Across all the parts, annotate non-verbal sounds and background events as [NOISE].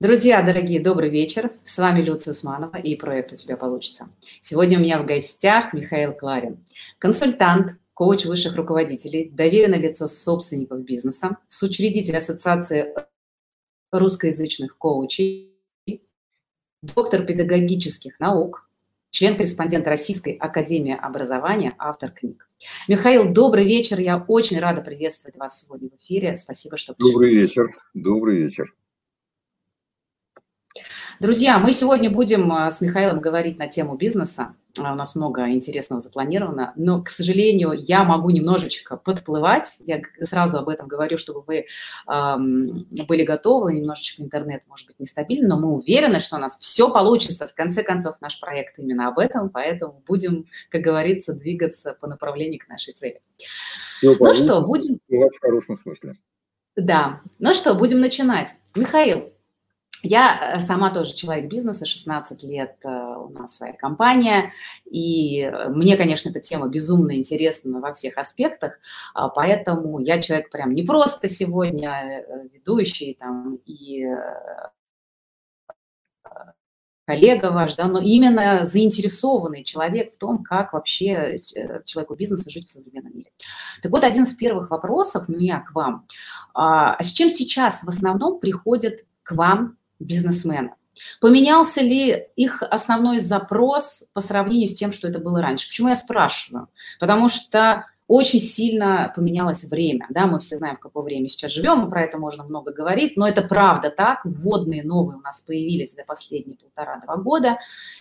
Друзья, дорогие, добрый вечер. С вами Люция Усманова и проект «У тебя получится». Сегодня у меня в гостях Михаил Кларин, консультант, коуч высших руководителей, доверенное лицо собственников бизнеса, соучредитель Ассоциации русскоязычных коучей, доктор педагогических наук, член-корреспондент Российской Академии Образования, автор книг. Михаил, добрый вечер. Я очень рада приветствовать вас сегодня в эфире. Спасибо, что пришли. Добрый вечер. Добрый вечер. Друзья, мы сегодня будем а, с Михаилом говорить на тему бизнеса. А, у нас много интересного запланировано, но, к сожалению, я могу немножечко подплывать. Я сразу об этом говорю, чтобы вы эм, были готовы. Немножечко интернет может быть нестабильный, но мы уверены, что у нас все получится. В конце концов, наш проект именно об этом, поэтому будем, как говорится, двигаться по направлению к нашей цели. Все ну что, будем... В хорошем смысле. Да. Ну что, будем начинать. Михаил, я э, сама тоже человек бизнеса, 16 лет э, у нас своя компания, и э, мне, конечно, эта тема безумно интересна во всех аспектах, а, поэтому я человек прям не просто сегодня ведущий там и коллега ваш, да, но именно заинтересованный человек в том, как вообще человеку бизнеса жить в современном мире. Так вот, один из первых вопросов у меня к вам. А с чем сейчас в основном приходят к вам бизнесмена. Поменялся ли их основной запрос по сравнению с тем, что это было раньше? Почему я спрашиваю? Потому что очень сильно поменялось время. Да, мы все знаем, в какое время сейчас живем, про это можно много говорить, но это правда так. Вводные новые у нас появились за последние полтора-два года,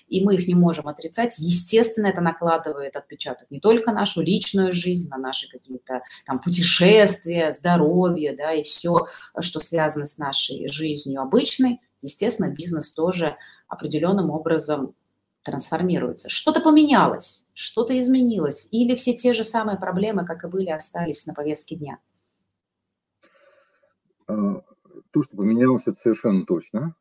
и мы их не можем отрицать. Естественно, это накладывает отпечаток не только на нашу личную жизнь, на наши какие-то там путешествия, здоровье, да, и все, что связано с нашей жизнью обычной, естественно, бизнес тоже определенным образом трансформируется. Что-то поменялось, что-то изменилось, или все те же самые проблемы, как и были, остались на повестке дня? А, то, что поменялось, это совершенно точно.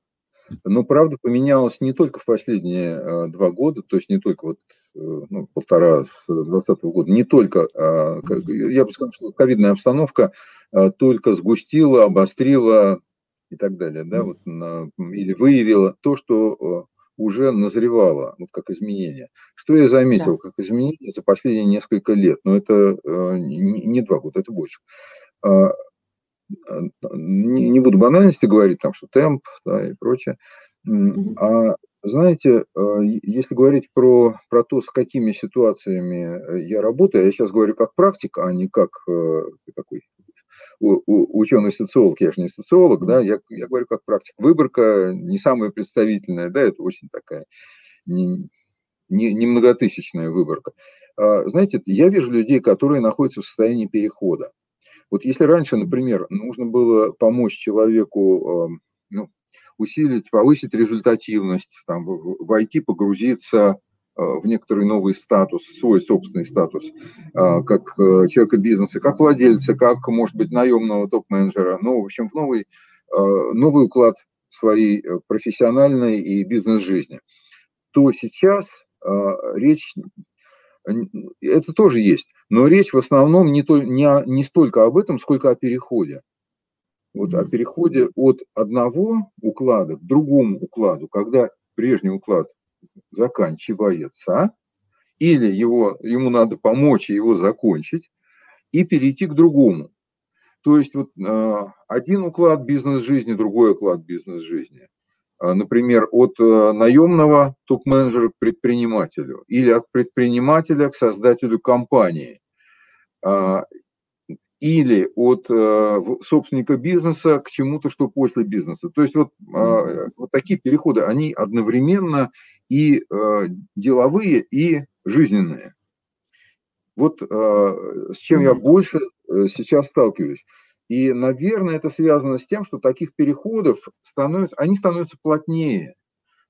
Но правда поменялось не только в последние э, два года, то есть не только вот э, ну, полтора с 2020 года, не только, э, я бы сказал, что ковидная обстановка только сгустила, обострила и так далее, да, вот, или выявила то, что уже назревало, вот как изменение. Что я заметил, да. как изменение за последние несколько лет, но это э, не, два года, это больше. А, не, не буду банальности говорить, там, что темп да, и прочее. А знаете, э, если говорить про, про то, с какими ситуациями я работаю, я сейчас говорю как практик, а не как такой ученый-социолог, я же не социолог, да, я, я говорю как практик. Выборка не самая представительная, да, это очень такая не, не, не многотысячная выборка. А, знаете, я вижу людей, которые находятся в состоянии перехода. Вот если раньше, например, нужно было помочь человеку ну, усилить, повысить результативность, там, войти, погрузиться в некоторый новый статус, свой собственный статус, э, как э, человека бизнеса, как владельца, как, может быть, наемного топ-менеджера, ну, в общем, в новый, новый уклад своей профессиональной и бизнес-жизни, то сейчас речь, это тоже есть, но речь в основном не, то, не, не столько об этом, сколько о переходе. Вот о переходе от одного уклада к другому укладу, когда прежний уклад заканчивается, или его, ему надо помочь его закончить и перейти к другому. То есть вот э, один уклад бизнес-жизни, другой уклад бизнес-жизни. Э, например, от э, наемного топ-менеджера к предпринимателю или от предпринимателя к создателю компании или от э, собственника бизнеса к чему-то, что после бизнеса. То есть вот, э, вот такие переходы, они одновременно и э, деловые, и жизненные. Вот э, с чем я больше э, сейчас сталкиваюсь. И, наверное, это связано с тем, что таких переходов становится, они становятся плотнее.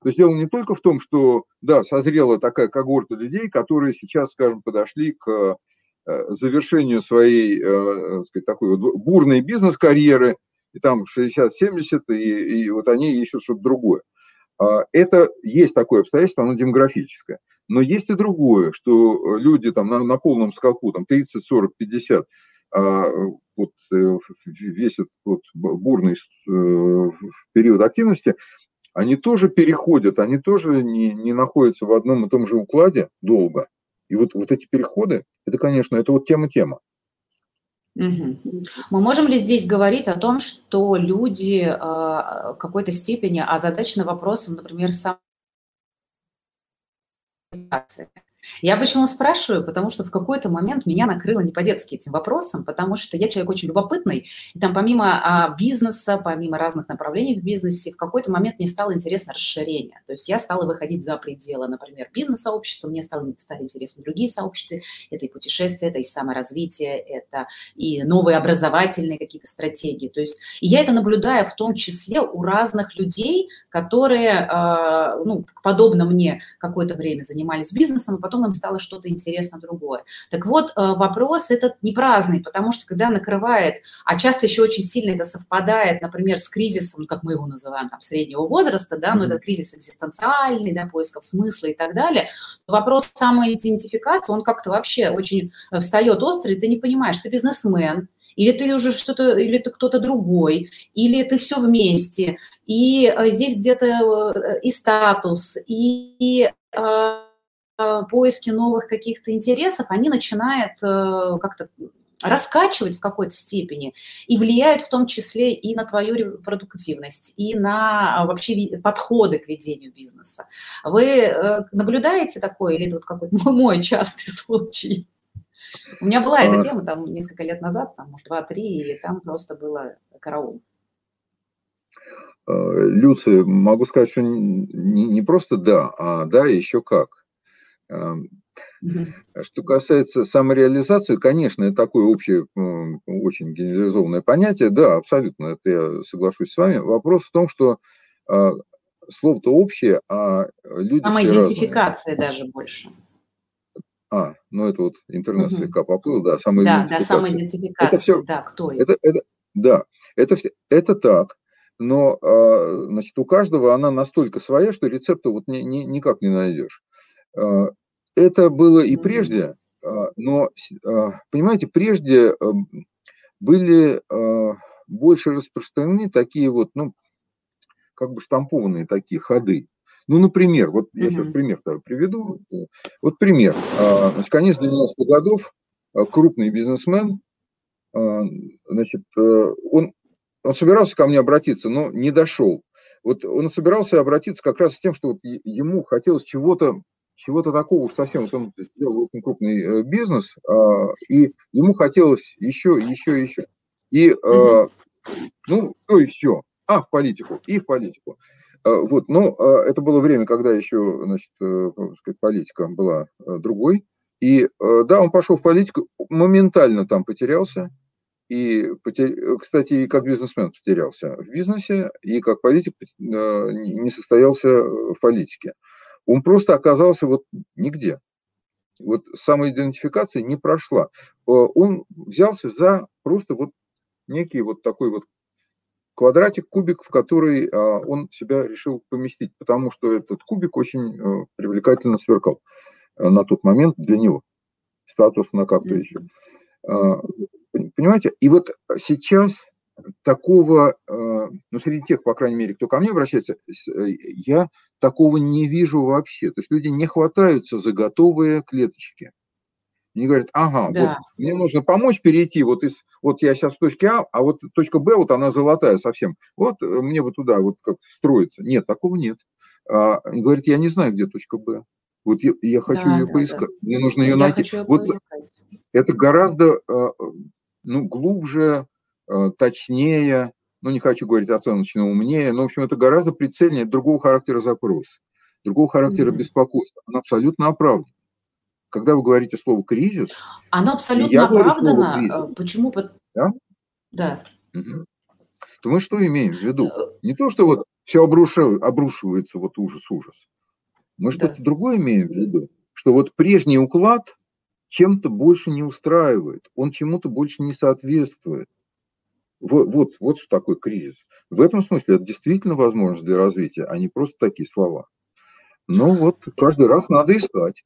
То есть дело не только в том, что, да, созрела такая когорта людей, которые сейчас, скажем, подошли к завершению своей э, сказать, такой вот бурной бизнес-карьеры, и там 60-70, и, и вот они ищут что-то другое. А, это есть такое обстоятельство, оно демографическое. Но есть и другое, что люди там на, на полном скаку, там 30, 40, 50, а, вот э, весь этот вот бурный э, период активности, они тоже переходят, они тоже не, не находятся в одном и том же укладе долго. И вот, вот эти переходы, это, конечно, это вот тема-тема. Мы можем ли здесь говорить о том, что люди э, в какой-то степени озадачены вопросом, например, сам я почему спрашиваю? Потому что в какой-то момент меня накрыло не по-детски этим вопросом, потому что я человек очень любопытный, и там помимо а, бизнеса, помимо разных направлений в бизнесе, в какой-то момент мне стало интересно расширение. То есть я стала выходить за пределы, например, бизнес-сообщества, мне стало, стали интересны другие сообщества, это и путешествия, это и саморазвитие, это и новые образовательные какие-то стратегии. То есть и я это наблюдаю в том числе у разных людей, которые, э, ну, подобно мне какое-то время занимались бизнесом, а потом потом им стало что-то интересно другое. Так вот, э, вопрос этот не праздный, потому что когда накрывает, а часто еще очень сильно это совпадает, например, с кризисом, как мы его называем, там, среднего возраста, да, но ну, это кризис экзистенциальный, да, поисков смысла и так далее, вопрос самоидентификации, он как-то вообще очень э, встает острый, ты не понимаешь, ты бизнесмен, или ты уже что-то, или ты кто-то другой, или ты все вместе. И э, здесь где-то и статус, и Э, поиски новых каких-то интересов, они начинают э, как-то раскачивать в какой-то степени и влияют в том числе и на твою продуктивность, и на а, вообще подходы к ведению бизнеса. Вы э, наблюдаете такое, или это вот какой-то [LAUGHS] мой частый случай? У меня была эта а. тема там несколько лет назад, там, может, два-три, и там просто было караул. Люция, могу сказать, что не, не просто да, а да еще как. Что касается самореализации, конечно, это такое общее, очень генерализованное понятие. Да, абсолютно, это я соглашусь с вами. Вопрос в том, что а, слово-то общее, а люди Самоидентификация даже больше. А, ну это вот интернет угу. слегка поплыл, да, самоидентификация. Да, да, самоидентификация, это все, да, кто это? это да, это, это так, но, а, значит, у каждого она настолько своя, что рецепта вот ни, ни, никак не найдешь. А, это было и прежде, а, но, а, понимаете, прежде были больше распространены такие вот, ну, как бы штампованные такие ходы. Ну, например, вот я сейчас пример приведу. Вот пример. Значит, конец 90-х годов крупный бизнесмен, значит, э, он, он собирался ко мне обратиться, но не дошел. Вот он собирался обратиться как раз с тем, что вот ему хотелось чего-то чего-то такого уж совсем, вот он сделал очень крупный э, бизнес, а, и ему хотелось еще, еще, еще. И, а, ну, то и все. А, в политику, и в политику. А, вот, но это было время, когда еще, значит, э, сказать, политика была э, другой. И да, он пошел в политику, моментально там потерялся. И, кстати, как бизнесмен потерялся в бизнесе, и как политик не состоялся в политике он просто оказался вот нигде. Вот самоидентификация не прошла. Э, он взялся за просто вот некий вот такой вот квадратик, кубик, в который а, он себя решил поместить, потому что этот кубик очень э, привлекательно сверкал э, на тот момент для него. Статус на как-то еще. А, понимаете? И вот сейчас такого, э, ну, среди тех, по крайней мере, кто ко мне обращается, э, я такого не вижу вообще. То есть люди не хватаются за готовые клеточки. Они говорят, ага, да. вот мне нужно помочь перейти вот из, вот я сейчас в точке А, а вот точка Б, вот она золотая совсем. Вот э, мне вот туда вот как строиться. Нет, такого нет. А, они говорят, я не знаю, где точка Б. Вот я, я хочу да, ее да, поискать. Да. Мне нужно ее я найти. Ее вот поискать. это гораздо ну, глубже, точнее, ну не хочу говорить оценочно умнее, но в общем это гораздо прицельнее другого характера запрос, другого характера mm-hmm. беспокойства. Он абсолютно оправдан. Когда вы говорите слово кризис, оно абсолютно я оправдано. Э, почему? Да. Да. Угу. То мы что имеем в виду? Э, не то, что вот все обрушивается, обрушивается вот ужас, ужас. Мы да. что-то другое имеем в виду, что вот прежний уклад чем-то больше не устраивает, он чему-то больше не соответствует. Вот, вот, вот что такое кризис. В этом смысле это действительно возможность для развития, а не просто такие слова. Но вот каждый раз надо искать.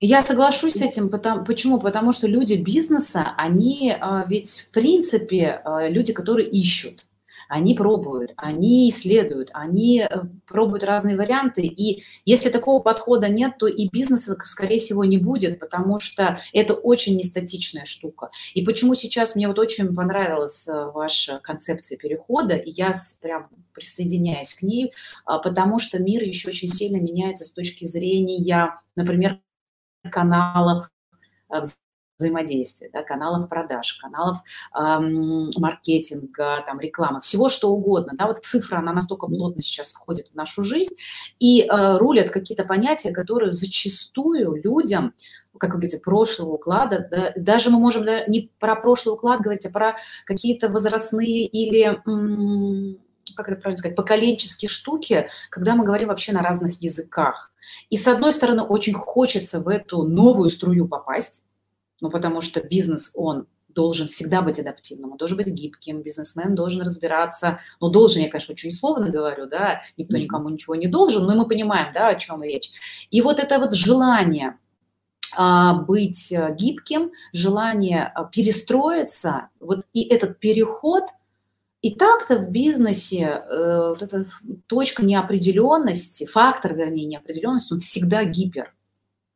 Я соглашусь с этим. Потому, почему? Потому что люди бизнеса, они а, ведь в принципе а, люди, которые ищут они пробуют, они исследуют, они э, пробуют разные варианты. И если такого подхода нет, то и бизнеса, скорее всего, не будет, потому что это очень нестатичная штука. И почему сейчас мне вот очень понравилась э, ваша концепция перехода, и я прям присоединяюсь к ней, а, потому что мир еще очень сильно меняется с точки зрения, например, каналов э, взаимодействия, да, каналов продаж, каналов эм, маркетинга, там, рекламы, всего что угодно. Да, вот цифра, она настолько плотно сейчас входит в нашу жизнь и э, рулят какие-то понятия, которые зачастую людям как вы говорите, прошлого уклада, да, даже мы можем да, не про прошлый уклад говорить, а про какие-то возрастные или, как это правильно сказать, поколенческие штуки, когда мы говорим вообще на разных языках. И с одной стороны, очень хочется в эту новую струю попасть, ну, потому что бизнес, он должен всегда быть адаптивным, он должен быть гибким, бизнесмен должен разбираться, ну, должен, я, конечно, очень условно говорю, да, никто никому ничего не должен, но мы понимаем, да, о чем речь. И вот это вот желание а, быть э, гибким, желание а, перестроиться, вот и этот переход, и так-то в бизнесе э, вот эта точка неопределенности, фактор, вернее, неопределенности, он всегда гипер.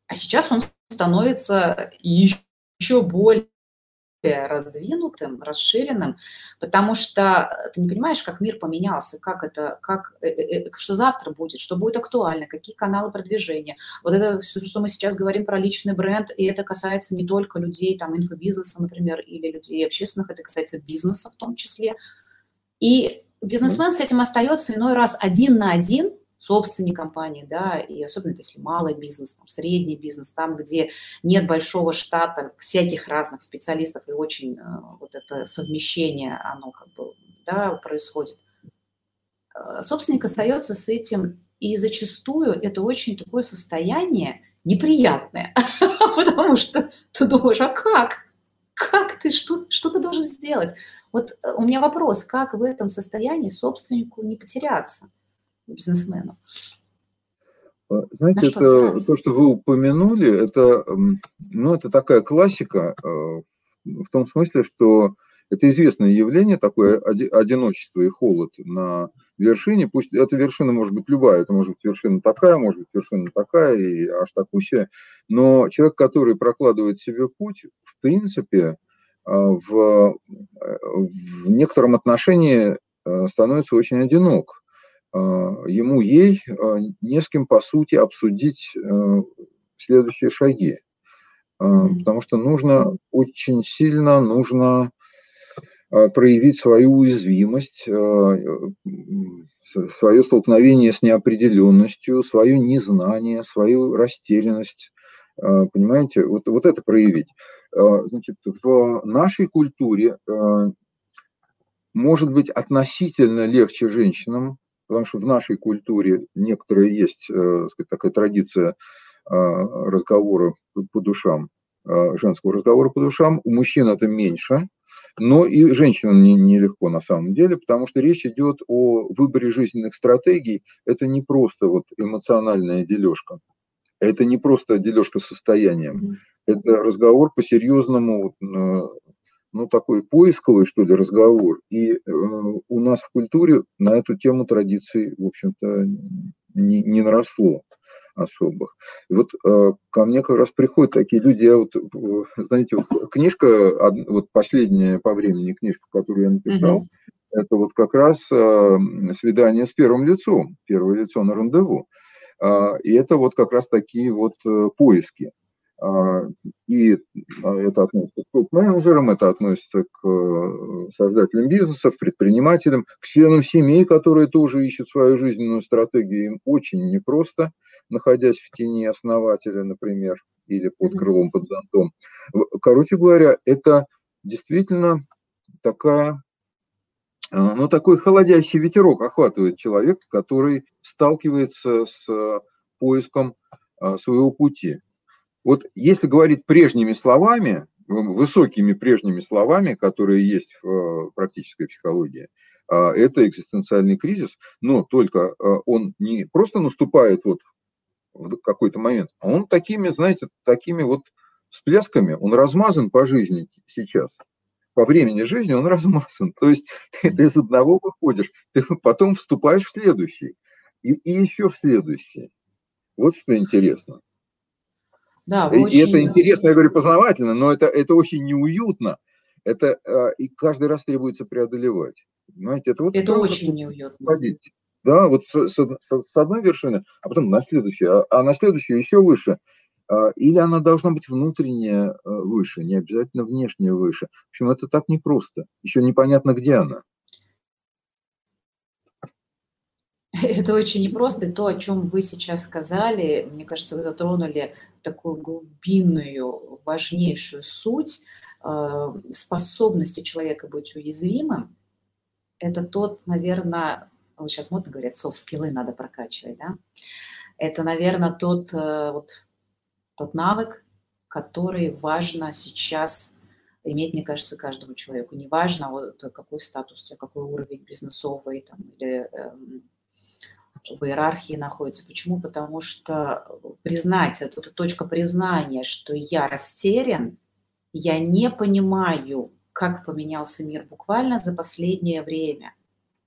А сейчас он становится еще еще более раздвинутым, расширенным, потому что ты не понимаешь, как мир поменялся, как это, как, э, э, э, что завтра будет, что будет актуально, какие каналы продвижения. Вот это все, что мы сейчас говорим про личный бренд, и это касается не только людей, там, инфобизнеса, например, или людей общественных, это касается бизнеса в том числе. И бизнесмен с этим остается иной раз один на один – собственник компании, да, и особенно если малый бизнес, там, средний бизнес, там, где нет большого штата всяких разных специалистов и очень э, вот это совмещение, оно как бы, да, происходит. Э, собственник остается с этим, и зачастую это очень такое состояние неприятное, [LAUGHS] потому что ты думаешь, а как? Как ты, что, что ты должен сделать? Вот э, у меня вопрос, как в этом состоянии собственнику не потеряться? Бизнесменов. А, знаете, это то, что вы упомянули, это, ну, это такая классика э, в том смысле, что это известное явление, такое одиночество и холод на вершине. Пусть эта вершина может быть любая, это может быть вершина такая, может быть вершина такая и аж такущая, но человек, который прокладывает себе путь, в принципе, э, в, э, в некотором отношении становится очень одинок ему ей а, не с кем, по сути, обсудить э, следующие шаги. А, потому что нужно очень сильно, нужно проявить свою уязвимость, свое столкновение с неопределенностью, свое незнание, свою растерянность. Понимаете, вот, вот это проявить. Значит, в нашей культуре может быть относительно легче женщинам потому что в нашей культуре некоторая есть э, сказать, такая традиция э, разговора по душам, э, женского разговора по душам. У мужчин это меньше, но и женщинам нелегко не на самом деле, потому что речь идет о выборе жизненных стратегий. Это не просто вот эмоциональная дележка, это не просто дележка состоянием, это разговор по-серьезному ну, такой поисковый, что ли, разговор. И э, у нас в культуре на эту тему традиций, в общем-то, не, не наросло особых. И вот э, ко мне как раз приходят такие люди, я вот, э, знаете, вот книжка, вот последняя по времени книжка, которую я написал, угу. это вот как раз э, свидание с первым лицом, первое лицо на рандеву. Э, и это вот как раз такие вот э, поиски. А, и а, это относится к топ-менеджерам, это относится к э, создателям бизнесов, предпринимателям, к членам семей, которые тоже ищут свою жизненную стратегию. Им очень непросто, находясь в тени основателя, например, или под крылом, под зонтом. Короче говоря, это действительно такая ну, такой холодящий ветерок охватывает человека, который сталкивается с поиском а, своего пути. Вот если говорить прежними словами, высокими прежними словами, которые есть в э, практической психологии, а, это экзистенциальный кризис, но только э, он не просто наступает вот в какой-то момент, а он такими, знаете, такими вот всплесками, он размазан по жизни сейчас. По времени жизни он [LAUGHS] размазан. То есть ты, ты из одного выходишь, ты [LAUGHS] потом вступаешь в следующий. И, и еще в следующий. Вот что интересно. Да, и, очень... это интересно, я говорю, познавательно, но это, это очень неуютно. Это э, и каждый раз требуется преодолевать. Знаете, это вот это очень неуютно. Ходить. Да, вот с, с, с одной вершины, а потом на следующую, а, а на следующую еще выше. А, или она должна быть внутренняя э, выше, не обязательно внешняя выше. В общем, это так непросто. Еще непонятно, где она. [LAUGHS] Это очень непросто. И то, о чем вы сейчас сказали, мне кажется, вы затронули такую глубинную, важнейшую суть э, способности человека быть уязвимым. Это тот, наверное, вот сейчас модно говорят, софт-скиллы надо прокачивать, да? Это, наверное, тот, э, вот, тот навык, который важно сейчас иметь, мне кажется, каждому человеку. Неважно, вот, какой статус у тебя, какой уровень бизнесовый там, или эм, в иерархии находится. Почему? Потому что признать, это точка признания, что я растерян, я не понимаю, как поменялся мир буквально за последнее время.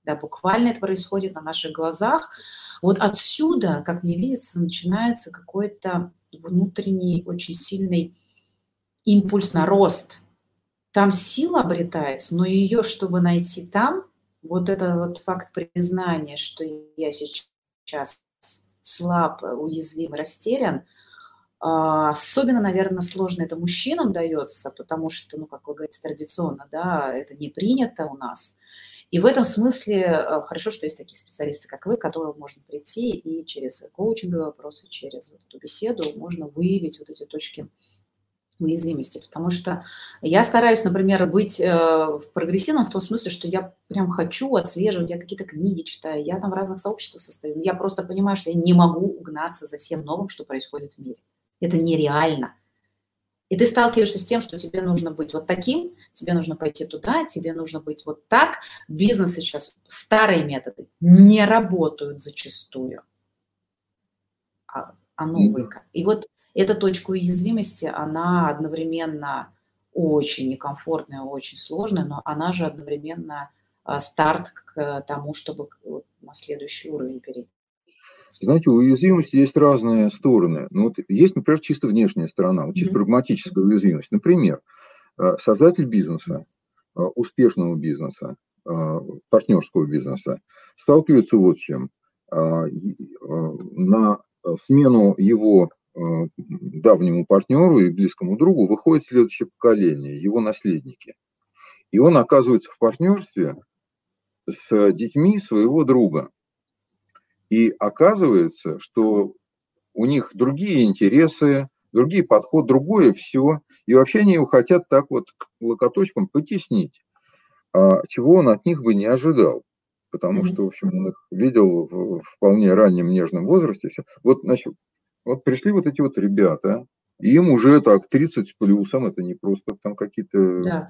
Да, буквально это происходит на наших глазах. Вот отсюда, как мне видится, начинается какой-то внутренний очень сильный импульс на рост. Там сила обретается, но ее, чтобы найти там, вот это вот факт признания, что я сейчас слаб, уязвим, растерян, а, особенно, наверное, сложно это мужчинам дается, потому что, ну, как вы говорите, традиционно, да, это не принято у нас. И в этом смысле э, хорошо, что есть такие специалисты, как вы, к которым можно прийти и через коучинговые вопросы, через вот эту беседу можно выявить вот эти точки уязвимости, потому что я стараюсь, например, быть э, прогрессивным в том смысле, что я прям хочу отслеживать, я какие-то книги читаю, я там в разных сообществах состою, я просто понимаю, что я не могу угнаться за всем новым, что происходит в мире. Это нереально. И ты сталкиваешься с тем, что тебе нужно быть вот таким, тебе нужно пойти туда, тебе нужно быть вот так. Бизнес сейчас, старые методы не работают зачастую, а, а новые. И вот эта точка уязвимости, она одновременно очень некомфортная, очень сложная, но она же одновременно а, старт к тому, чтобы на следующий уровень перейти. Знаете, у уязвимости есть разные стороны. Ну, вот есть, например, чисто внешняя сторона, вот чисто mm-hmm. прагматическая уязвимость. Например, э, создатель бизнеса, э, успешного бизнеса, партнерского бизнеса сталкивается вот с чем. На смену его давнему партнеру и близкому другу выходит следующее поколение, его наследники. И он оказывается в партнерстве с детьми своего друга. И оказывается, что у них другие интересы, другие подходы, другое все. И вообще они его хотят так вот к локоточкам потеснить, а чего он от них бы не ожидал. Потому что, в общем, он их видел в вполне раннем нежном возрасте. Вот, значит, вот пришли вот эти вот ребята, им уже так 30 с плюсом, это не просто там какие-то... Да.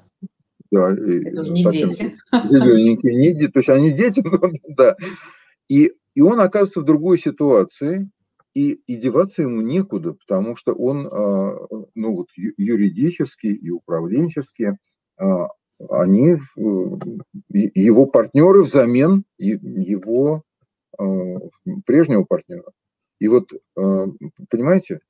Да, это уже не дети. Зелененькие, не дети, то есть они дети, [LAUGHS] да. И, и он оказывается в другой ситуации, и, и деваться ему некуда, потому что он, а, ну вот юридически и управленчески, а, они, его партнеры взамен его а, прежнего партнера. И вот, э, понимаете,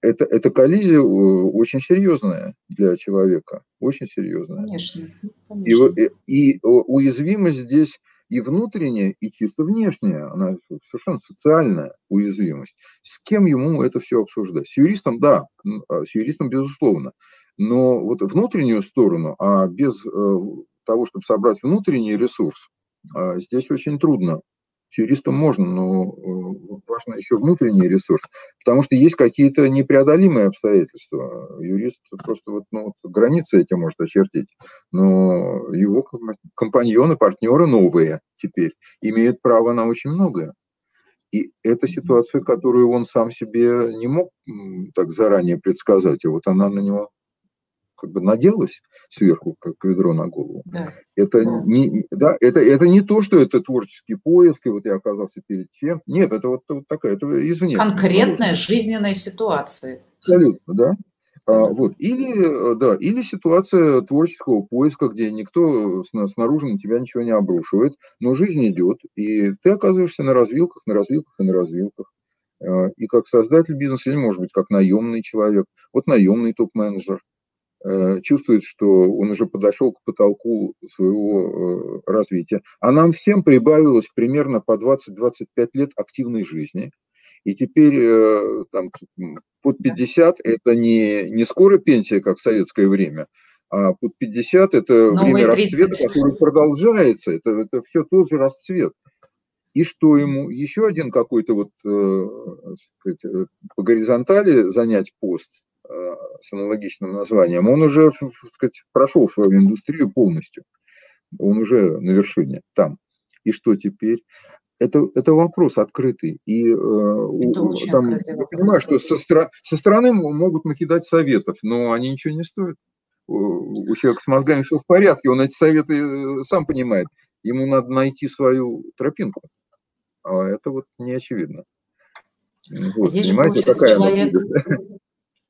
это, это коллизия э, очень серьезная для человека, очень серьезная. Конечно. конечно. И, и, и уязвимость здесь и внутренняя, и чисто внешняя, она совершенно социальная уязвимость. С кем ему это все обсуждать? С юристом, да, а, с юристом, безусловно. Но вот внутреннюю сторону, а без э, того, чтобы собрать внутренний ресурс, а, здесь очень трудно с юристом можно, но э, важно еще внутренний ресурс, потому что есть какие-то непреодолимые обстоятельства. Юрист просто вот, ну, границы эти может очертить, но его компаньоны, партнеры новые теперь имеют право на очень многое. И это ситуация, которую он сам себе не мог так заранее предсказать, и вот она на него как бы наделось сверху, как ведро на голову. Да. Это, да. Не, да, это, это не то, что это творческий поиск, и вот я оказался перед чем. Нет, это вот, вот такая, это извне. Конкретная жизненная ситуация. Абсолютно, да. А, вот. Или, да, или ситуация творческого поиска, где никто снаружи на тебя ничего не обрушивает, но жизнь идет, и ты оказываешься на развилках, на развилках и на развилках. А, и как создатель бизнеса, или, может быть, как наемный человек. Вот наемный топ-менеджер э, чувствует, что он уже подошел к потолку своего э, развития. А нам всем прибавилось примерно по 20-25 лет активной жизни. И теперь э, там, под 50 это не, не скоро пенсия, как в советское время, а под 50 это Новые время 30. расцвета, который продолжается. Это, это все тот же расцвет. И что ему? Еще один какой-то вот э, сказать, э, по горизонтали занять пост э, с аналогичным названием, он уже сказать, прошел свою индустрию полностью. Он уже на вершине там. И что теперь? Это, это вопрос открытый. И э, там, я понимаю, что со, стра- со стороны могут накидать советов, но они ничего не стоят. У человека с мозгами все в порядке, он эти советы э, сам понимает. Ему надо найти свою тропинку а это вот не очевидно. Вот, Здесь понимаете, же, какая человек... [LAUGHS]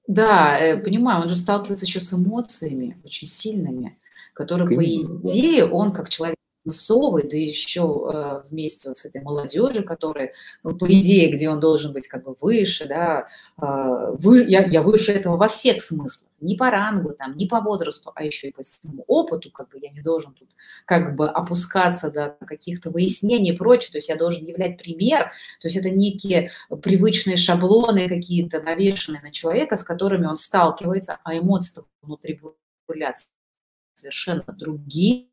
Да, э, понимаю, он же сталкивается еще с эмоциями очень сильными, которые, Конечно, по идее, да. он как человек смысловый, да еще э, вместе с этой молодежью, которая, ну, по идее, где он должен быть как бы выше, да, э, вы, я, я выше этого во всех смыслах, не по рангу, там, не по возрасту, а еще и по своему опыту, как бы я не должен тут как бы опускаться до каких-то выяснений и прочее, то есть я должен являть пример, то есть это некие привычные шаблоны какие-то навешенные на человека, с которыми он сталкивается, а эмоции внутри бурлят совершенно другие,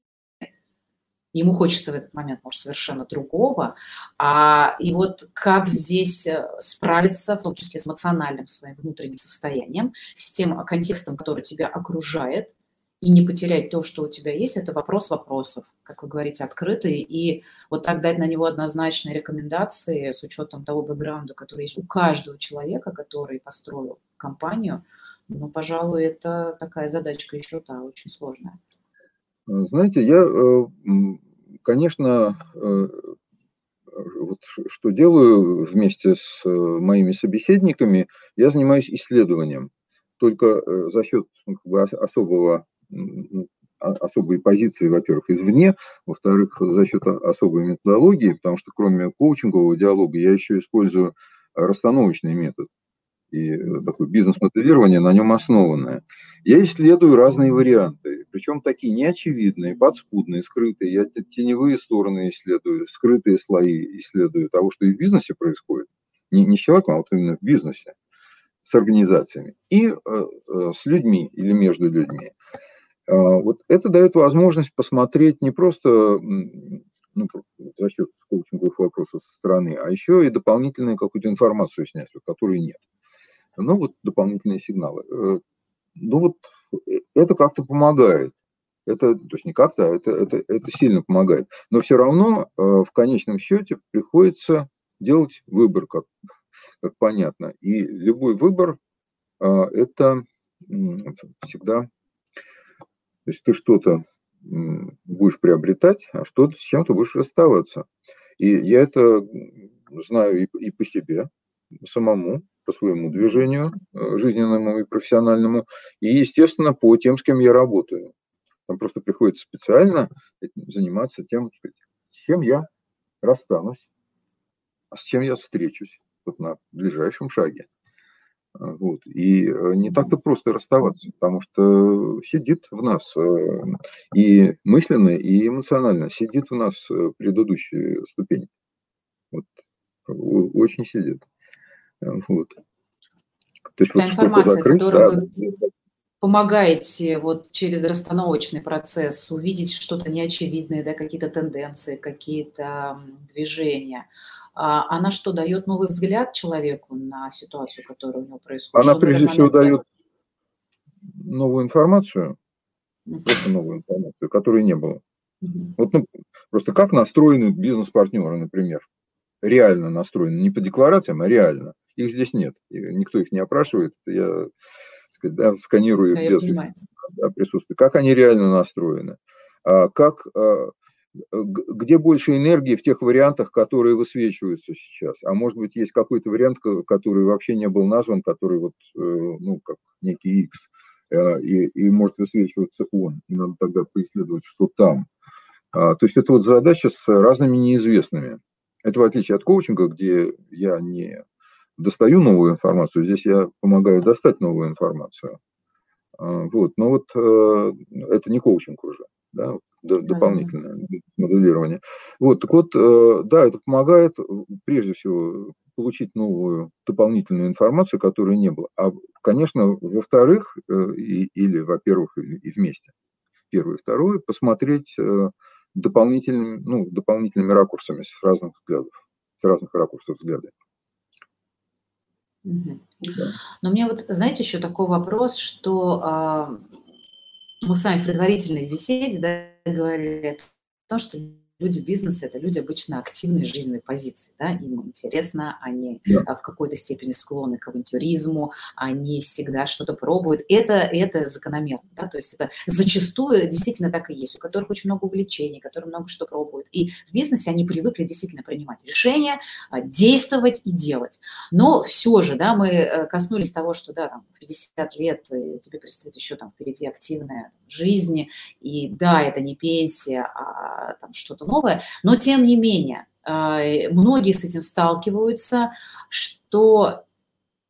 ему хочется в этот момент, может, совершенно другого. А, и вот как здесь э, справиться, в том числе с эмоциональным своим внутренним состоянием, с тем контекстом, который тебя окружает, и не потерять то, что у тебя есть, это вопрос вопросов, как вы говорите, открытый. И вот так дать на него однозначные рекомендации с учетом того бэкграунда, который есть у каждого человека, который построил компанию, ну, пожалуй, это такая задачка еще та, очень сложная. Знаете, я, э, конечно, э, вот что делаю вместе с э, моими собеседниками, я занимаюсь исследованием. Только за счет ну, особого особой позиции, во-первых, извне, во-вторых, за счет особой методологии, потому что кроме коучингового диалога я еще использую расстановочный метод и э, такое бизнес-моделирование на нем основанное. Я исследую разные варианты, причем такие неочевидные, подспудные, скрытые. Я теневые стороны исследую, скрытые слои исследую того, что и в бизнесе происходит. Не, не с человеком, а вот именно в бизнесе, с организациями. И э, э, с людьми или между людьми. Э, вот это дает возможность посмотреть не просто ну, за счет коучинговых вопросов со стороны, а еще и дополнительную какую-то информацию снять, которой нет. Ну, вот дополнительные сигналы. Э, ну, вот э, это как-то помогает. Это, то есть не как-то, а это, это, это сильно помогает. Но все равно э, в конечном счете приходится делать выбор, как, как понятно. И любой выбор – это всегда, то есть ты что-то будешь приобретать, а что-то с чем-то будешь расставаться. И я это знаю и, и по себе самому, по своему движению э, жизненному и профессиональному, и, естественно, по тем, с кем я работаю. Там просто приходится специально заниматься тем, с чем я расстанусь, а с чем я встречусь вот на ближайшем шаге. А, вот. И э, не так-то просто расставаться, потому что сидит в нас э, и мысленно, и эмоционально сидит в нас предыдущая ступень. Вот. Очень сидит. Вот. То есть Та вот информация, закрыть, которую да. вы помогаете вот через расстановочный процесс увидеть что-то неочевидное, да, какие-то тенденции, какие-то движения, а она что, дает новый взгляд человеку на ситуацию, которая у него происходит? Она прежде всего дает новую информацию, просто новую информацию, которой не было. Вот ну, просто как настроены бизнес-партнеры, например, реально настроены, не по декларациям, а реально. Их здесь нет, никто их не опрашивает. Я сказать, да, сканирую да, без да, присутствуют, как они реально настроены, а, как, а, где больше энергии в тех вариантах, которые высвечиваются сейчас. А может быть, есть какой-то вариант, который вообще не был назван, который вот, э, ну, как некий X, э, и, и может высвечиваться он. И надо тогда поисследовать, что там. То есть это вот задача с разными неизвестными. Это в отличие от коучинга, где я не достаю новую информацию, здесь я помогаю достать новую информацию. А, вот, но вот э, это не коучинг уже, да, дополнительное моделирование. Вот, так вот, э, да, это помогает прежде всего получить новую дополнительную информацию, которой не было. А, конечно, во-вторых, э, или, во-первых, и вместе, первое и второе, посмотреть дополнительными, ну, дополнительными ракурсами с разных взглядов, с разных ракурсов взгляда. Но мне вот, знаете, еще такой вопрос, что а, мы с вами в предварительной беседе да, говорили о том, что люди бизнеса – это люди обычно активной жизненной позиции, да, им интересно, они да. в какой-то степени склонны к авантюризму, они всегда что-то пробуют. Это, это закономерно, да, то есть это зачастую действительно так и есть, у которых очень много увлечений, которые много что пробуют. И в бизнесе они привыкли действительно принимать решения, а, действовать и делать. Но все же, да, мы э, коснулись того, что, да, там, в 50 лет тебе предстоит еще там впереди активная жизнь, и да, это не пенсия, а там что-то новое, но тем не менее, э, многие с этим сталкиваются, что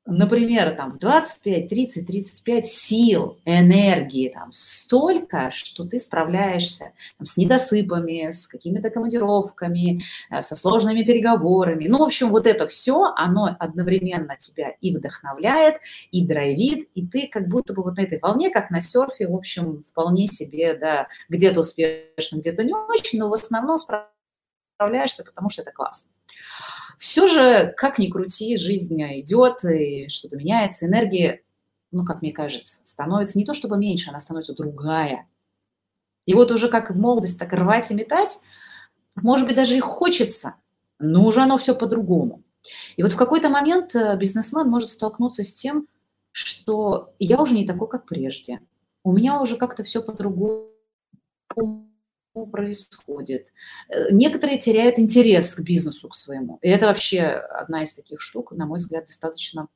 например, там 25, 30, 35 сил, энергии там столько, что ты справляешься там, с недосыпами, с какими-то командировками, э, со сложными переговорами. Ну, в общем, вот это все, оно одновременно тебя и вдохновляет, и драйвит, и ты как будто бы вот на этой волне, как на серфе, в общем, вполне себе, да, где-то успешно, где-то не очень, но в основном справляешься, потому что это классно. Все же, как ни крути, жизнь идет, и что-то меняется, энергии, ну, как мне кажется, становится не то чтобы меньше, она становится другая. И вот уже как в молодости, так рвать и метать, может быть, даже и хочется, но уже оно все по-другому. И вот в какой-то момент э, бизнесмен может столкнуться с тем, что я уже не такой, как прежде. У меня уже как-то все по-другому происходит. Э, некоторые теряют интерес к бизнесу, к своему. И это вообще одна из таких штук, на мой взгляд, достаточно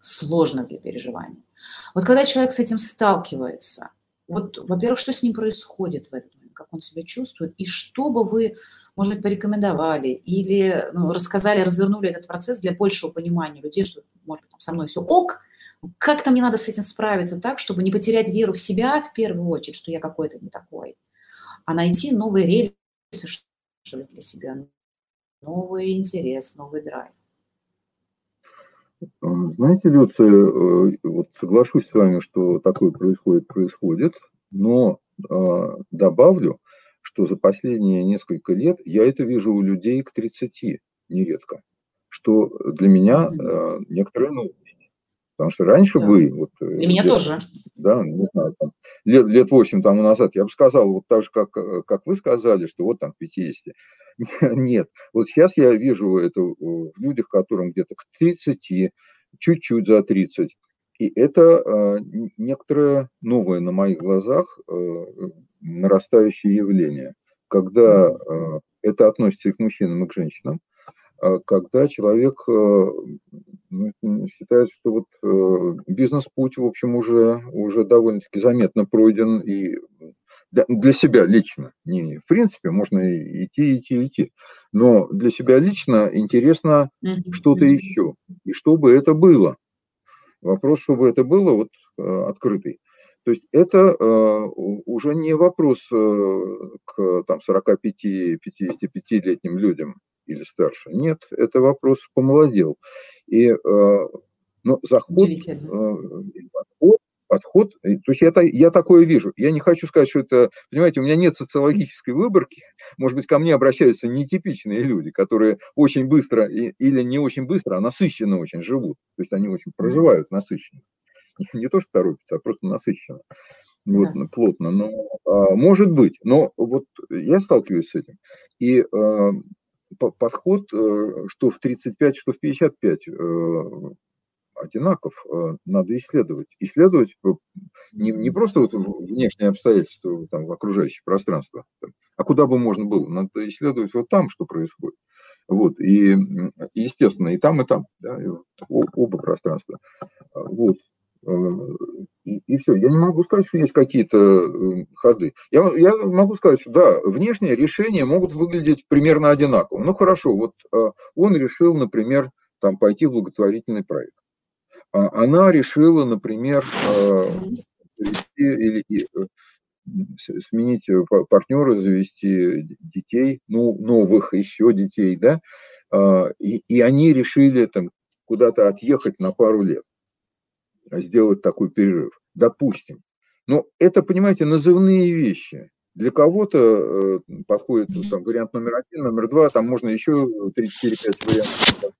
сложно для переживания. Вот когда человек с этим сталкивается, вот, во-первых, что с ним происходит в этот момент, как он себя чувствует, и что бы вы, может быть, порекомендовали или ну, рассказали, развернули этот процесс для большего понимания людей, что, может быть, со мной все ок, как-то мне надо с этим справиться так, чтобы не потерять веру в себя в первую очередь, что я какой-то не такой, а найти новые рельсы, что ли, для себя, новый интерес, новый драйв. Знаете, Люция, э, вот соглашусь с вами, что такое происходит, происходит, но э, добавлю, что за последние несколько лет я это вижу у людей к 30 нередко, что для меня э, некоторая новость. Потому что раньше да. вы... Вот, э, Для меня лет, тоже. Да, не знаю, там, лет, лет 8 тому назад я бы сказал, вот так же, как, э, как вы сказали, что вот там 50. [LAUGHS] Нет, вот сейчас я вижу это в людях, которым где-то к 30, чуть-чуть за 30. И это э, некоторое новое на моих глазах э, нарастающее явление, когда э, это относится и к мужчинам, и к женщинам, когда человек э, ну, считает, что вот э, бизнес-путь, в общем, уже, уже довольно-таки заметно пройден и для себя лично, не в принципе, можно идти, идти, идти, но для себя лично интересно mm-hmm. что-то еще, и чтобы это было. Вопрос, чтобы это было, вот э, открытый. То есть это э, уже не вопрос э, к там, 45-55-летним людям, или старше. Нет, это вопрос помолодел. И э, ну, заход, э, подход, подход, то есть я, я такое вижу. Я не хочу сказать, что это, понимаете, у меня нет социологической выборки. Может быть, ко мне обращаются нетипичные люди, которые очень быстро или не очень быстро, а насыщенно очень живут. То есть они очень проживают насыщенно. [LAUGHS] Не то, что торопятся, а просто насыщенно вот, да. плотно. Но, а, может быть, но вот я сталкиваюсь с этим. И а, подход, э, что в 35, что в 55 э, одинаков, надо исследовать. Исследовать не, не просто вот внешние обстоятельства там, окружающее пространство, а куда бы можно было. Надо исследовать вот там, что происходит. Вот, и, естественно, и там, и там, да, и оба пространства. Вот. И, и все. Я не могу сказать, что есть какие-то э, ходы. Я, я могу сказать, что да, внешние решения могут выглядеть примерно одинаково. Ну хорошо, вот э, он решил, например, там пойти в благотворительный проект. А она решила, например, э, или, сменить партнера, завести детей, ну, новых еще детей, да, и, и они решили там куда-то отъехать на пару лет, сделать такой перерыв, допустим. Но это, понимаете, назывные вещи. Для кого-то э, подходит там, вариант номер один, номер два, там можно еще 3-4-5 вариантов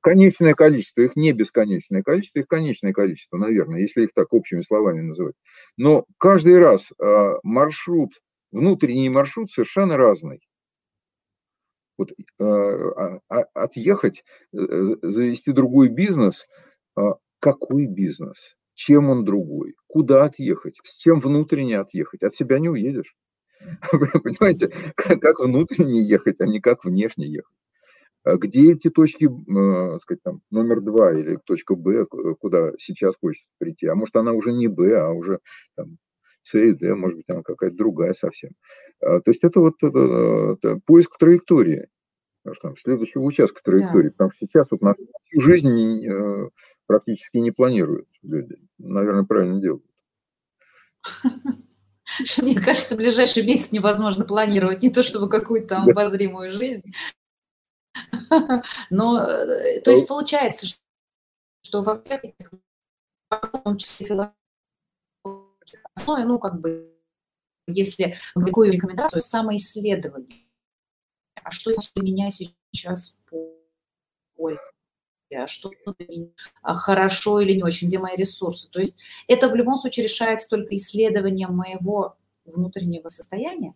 конечное количество, их не бесконечное количество, их конечное количество, наверное, если их так общими словами называть. Но каждый раз а, маршрут, внутренний маршрут совершенно разный. Вот а, а, отъехать, э, завести другой бизнес, какой бизнес? Чем он другой? Куда отъехать? С чем внутренне отъехать? От себя не уедешь. [LAUGHS] Понимаете, как внутренне ехать, а не как внешне ехать. А где эти точки, э, сказать, там, номер два или точка Б, куда сейчас хочется прийти? А может, она уже не Б, а уже там, С и Д, может быть, она какая-то другая совсем. А, то есть это вот это, это поиск траектории, там, следующего участка траектории, да. потому что сейчас вот на всю жизнь э, практически не планируют люди. Наверное, правильно делают. [LAUGHS] Мне кажется, в ближайший месяц невозможно планировать не то чтобы какую-то обозримую жизнь, [LAUGHS] но, э, то есть получается, что во всех этих, в том числе ну, как бы, если какую рекомендацию, самоисследование. А что если меня сейчас поле? А что а хорошо или не очень, где мои ресурсы. То есть это в любом случае решается только исследованием моего внутреннего состояния.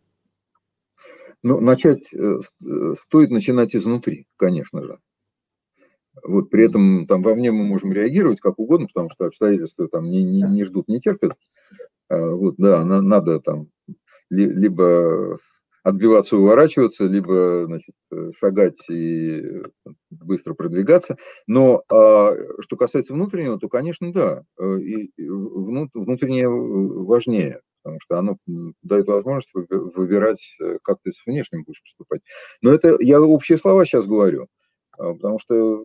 Ну, начать э, э, стоит начинать изнутри, конечно же. Вот при этом там вовне мы можем реагировать как угодно, потому что обстоятельства там не, не, не ждут, не терпят. А, вот, да, на, надо там либо отбиваться, уворачиваться, либо значит, шагать и быстро продвигаться. Но а, что касается внутреннего, то, конечно, да, э, и внутреннее важнее потому что оно дает возможность выбирать, э, как ты с внешним будешь поступать. Но это я общие слова сейчас говорю, потому что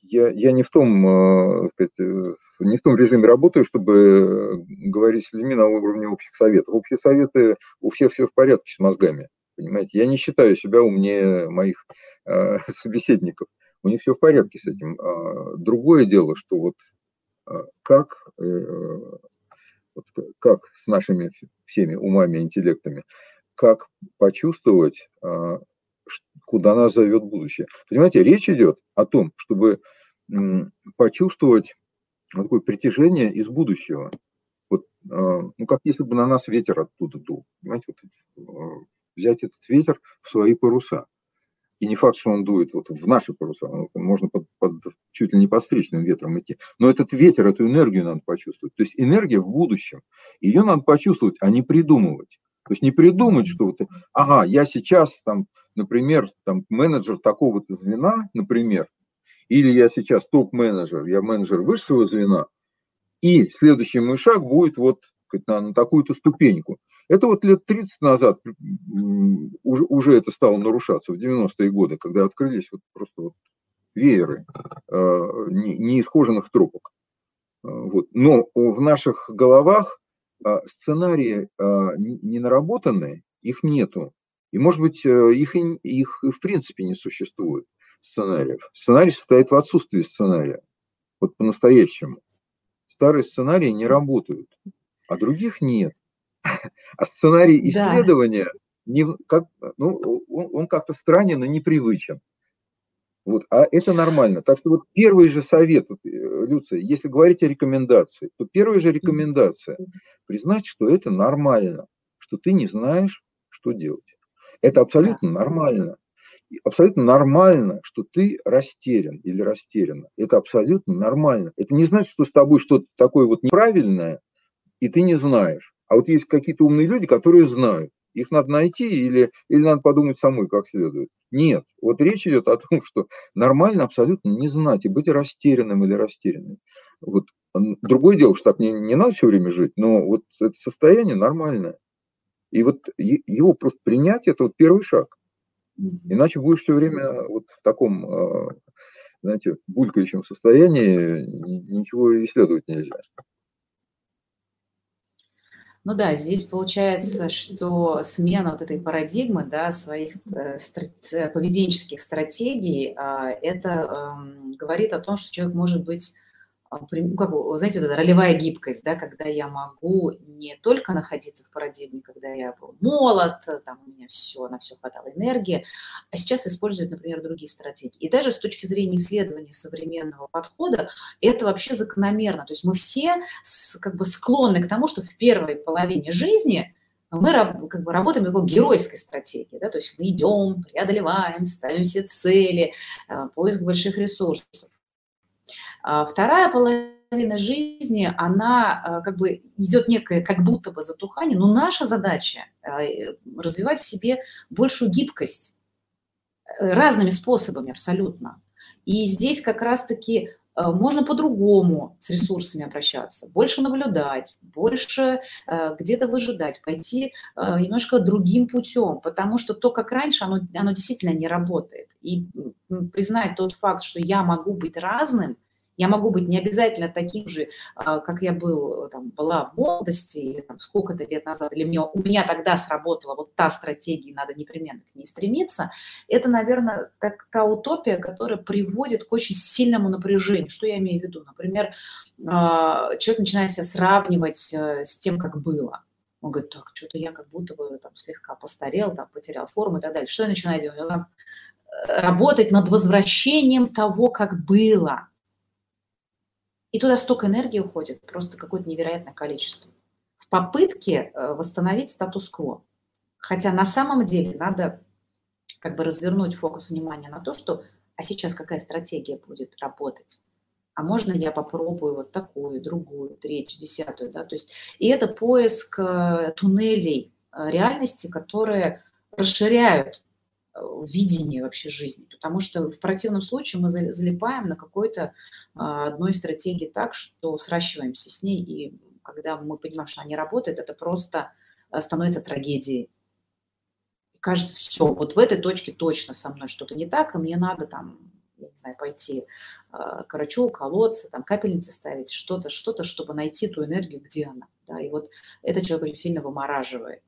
я, я не в том, сказать, э, не в том режиме работаю, чтобы говорить с людьми на уровне общих советов. Общие советы у всех все в порядке с мозгами. Понимаете, я не считаю себя умнее моих э, [LAUGHS] собеседников. У них все в порядке с этим. А другое дело, что вот как э, вот как с нашими всеми умами, интеллектами, как почувствовать, а, куда нас зовет будущее. Понимаете, речь идет о том, чтобы почувствовать такое притяжение из будущего. Вот, а, ну, как если бы на нас ветер оттуда дул. Понимаете, вот, а, взять этот ветер в свои паруса. И не факт, что он дует вот в наши паруса, можно под, под, чуть ли не под встречным ветром идти. Но этот ветер, эту энергию надо почувствовать. То есть энергия в будущем. Ее надо почувствовать, а не придумывать. То есть не придумать, что вот, ага, я сейчас там, например, там менеджер такого-то звена, например, или я сейчас топ-менеджер, я менеджер высшего звена, и следующий мой шаг будет вот на, на такую-то ступеньку. Это вот лет 30 назад уже, уже это стало нарушаться, в 90-е годы, когда открылись вот просто вот вееры э, неисхоженных тропок. Э, вот. Но в наших головах э, сценарии э, не наработаны, их нету. И, может быть, их, их в принципе не существует, сценариев. Сценарий состоит в отсутствии сценария. Вот по-настоящему. Старые сценарии не работают, а других нет. [LAUGHS] А сценарий исследования, да. не, как, ну, он, он как-то странен и непривычен. Вот, а это нормально. Так что вот первый же совет, вот, э, Люция, если говорить о рекомендации, то первая же рекомендация – признать, что это нормально, что ты не знаешь, что делать. Это абсолютно нормально. Абсолютно нормально, что ты растерян или растеряна. Это абсолютно нормально. Это не значит, что с тобой что-то такое вот неправильное, и ты не знаешь. А вот есть какие-то умные люди, которые знают. Их надо найти или, или надо подумать самой как следует. Нет, вот речь идет о том, что нормально абсолютно не знать и быть растерянным или растерянным. Вот другое дело, что так не, не надо все время жить, но вот это состояние нормальное. И вот его просто принять – это вот первый шаг. Иначе будешь все время вот в таком, а, знаете, булькающем состоянии, ничего исследовать нельзя. Ну да, здесь получается, что смена вот этой парадигмы, да, своих э, поведенческих стратегий, а, это э, говорит о том, что человек может быть как бы, знаете, вот эта ролевая гибкость, да, когда я могу не только находиться в парадигме, когда я был молод, там у меня все, на все хватало энергии, а сейчас использовать, например, другие стратегии. И даже с точки зрения исследования современного подхода это вообще закономерно. То есть мы все как бы склонны к тому, что в первой половине жизни мы как бы работаем по геройской стратегии, да, то есть мы идем, преодолеваем, ставим все цели, э, поиск больших ресурсов. А вторая половина жизни, она а, как бы идет некое как будто бы затухание, но наша задача э, развивать в себе большую гибкость э, разными способами абсолютно. И здесь как раз-таки можно по-другому с ресурсами обращаться, больше наблюдать, больше где-то выжидать, пойти немножко другим путем, потому что то, как раньше, оно, оно действительно не работает. И признать тот факт, что я могу быть разным, я могу быть не обязательно таким же, а, как я был, там, была в молодости, или там, сколько-то лет назад, или мне, у меня тогда сработала вот та стратегия, надо непременно к ней стремиться. Это, наверное, такая утопия, которая приводит к очень сильному напряжению. Что я имею в виду? Например, а, человек начинает себя сравнивать э, с тем, как было. Он говорит, так, что-то я как будто бы там слегка постарел, там, потерял форму и так далее. Что я начинаю делать? Э, работать над возвращением того, как было – и туда столько энергии уходит, просто какое-то невероятное количество. В попытке э, восстановить статус-кво. Хотя на самом деле надо как бы развернуть фокус внимания на то, что а сейчас какая стратегия будет работать. А можно я попробую вот такую, другую, третью, десятую, да, то есть и это поиск э, туннелей э, реальности, которые расширяют видение вообще жизни, потому что в противном случае мы залипаем на какой-то а, одной стратегии так, что сращиваемся с ней, и когда мы понимаем, что она не работает, это просто а, становится трагедией. И кажется, все, вот в этой точке точно со мной что-то не так, и мне надо там не знаю, пойти э, к врачу, колоться, там капельницы ставить, что-то, что-то, чтобы найти ту энергию, где она. Да, и вот это человек очень сильно вымораживает.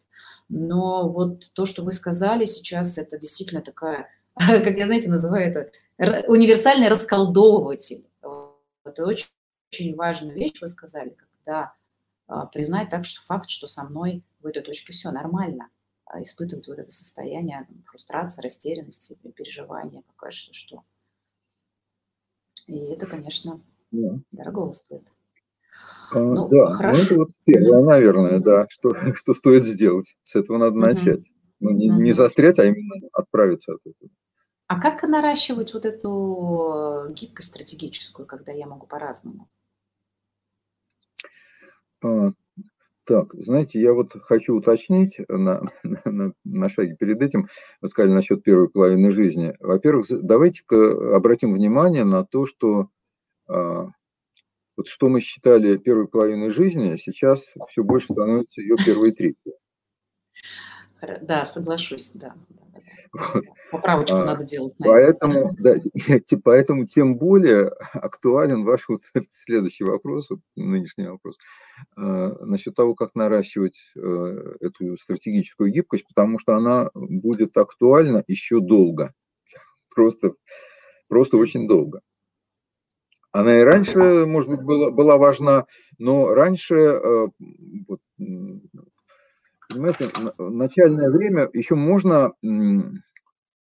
Но вот то, что вы сказали сейчас, это действительно такая, [LAUGHS] как я, знаете, называю это, универсальный расколдовыватель. Это очень, очень важная вещь, вы сказали, когда а, признать так, что факт, что со мной в этой точке все нормально, а испытывать вот это состояние фрустрации, растерянности, переживания, пока что что. И это, конечно, да. дорого стоит. А, ну, да, хорошо. ну это вот первое, наверное, да, что, [LAUGHS] что стоит сделать. С этого надо угу. начать. Ну, не, угу. не застрять, а именно отправиться от этого. А как наращивать вот эту гибкость стратегическую, когда я могу по-разному? А, так, знаете, я вот хочу уточнить на, [LAUGHS] на, на шаге перед этим, вы сказали насчет первой половины жизни. Во-первых, давайте-ка обратим внимание на то, что а, вот что мы считали первой половиной жизни, сейчас все больше становится ее первой третьей. Да, соглашусь, да. [LAUGHS] Поправочку а, надо делать. Поэтому, да, [LAUGHS] поэтому тем более актуален ваш вот [LAUGHS] следующий вопрос, вот нынешний вопрос, э, насчет того, как наращивать э, эту стратегическую гибкость, потому что она будет актуальна еще долго, просто, просто очень долго. Она и раньше, может быть, была, была важна, но раньше, э, вот, понимаете, начальное время еще можно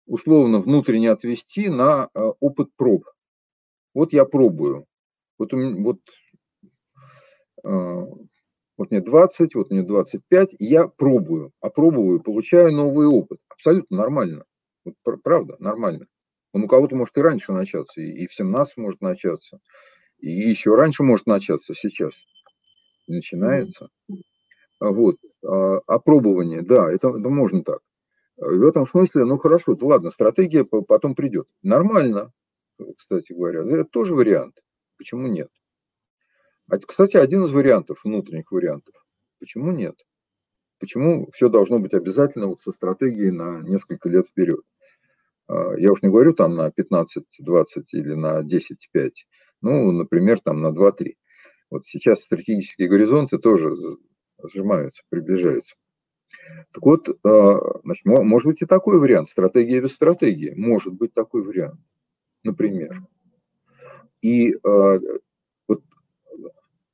условно внутренне отвести на э, опыт проб. Вот я пробую. Вот, вот, э, вот мне 20, вот мне 25, и я пробую, опробую, получаю новый опыт. Абсолютно нормально. Вот, правда, нормально. Он у кого-то может и раньше начаться, и в 17 может начаться, и еще раньше может начаться сейчас. Начинается. Вот. А, опробование, да, это, это можно так. В этом смысле, ну хорошо, да ладно, стратегия потом придет. Нормально, кстати говоря. Это тоже вариант. Почему нет? А, кстати, один из вариантов, внутренних вариантов. Почему нет? Почему все должно быть обязательно вот со стратегией на несколько лет вперед? А, я уж не говорю там на 15, 20 или на 10, 5. Ну, например, там на 2-3. Вот сейчас стратегические горизонты тоже сжимаются, приближаются. Так вот, а, значит, может быть и такой вариант, стратегия без стратегии, может быть такой вариант, например. И а, вот,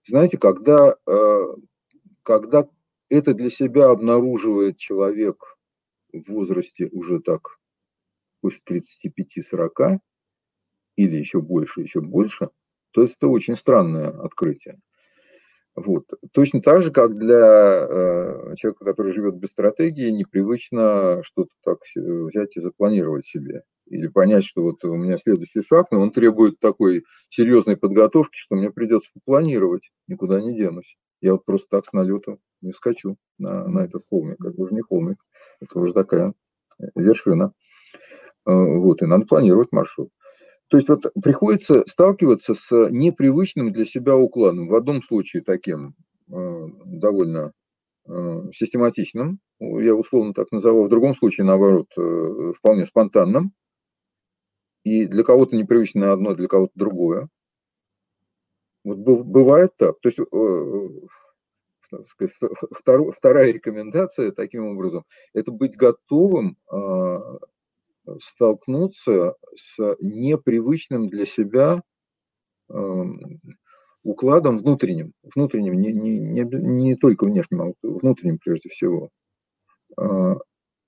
знаете, когда, когда это для себя обнаруживает человек в возрасте уже так, пусть 35-40, или еще больше, еще больше, то есть это очень странное открытие. Вот. Точно так же, как для э, человека, который живет без стратегии, непривычно что-то так взять и запланировать себе. Или понять, что вот у меня следующий шаг, но он требует такой серьезной подготовки, что мне придется планировать, никуда не денусь. Я вот просто так с налету не скачу на, на этот холмик. Это уже не холмик, это уже такая вершина. Э, вот, и надо планировать маршрут. То есть вот приходится сталкиваться с непривычным для себя укладом. В одном случае таким э, довольно э, систематичным, я условно так назову, в другом случае, наоборот, э, вполне спонтанным. И для кого-то непривычно одно, для кого-то другое. Вот бывает так. То есть вторая рекомендация таким образом – это быть готовым столкнуться с непривычным для себя эм, укладом внутренним, внутренним, не, не, не, не только внешним, а внутренним прежде всего. А,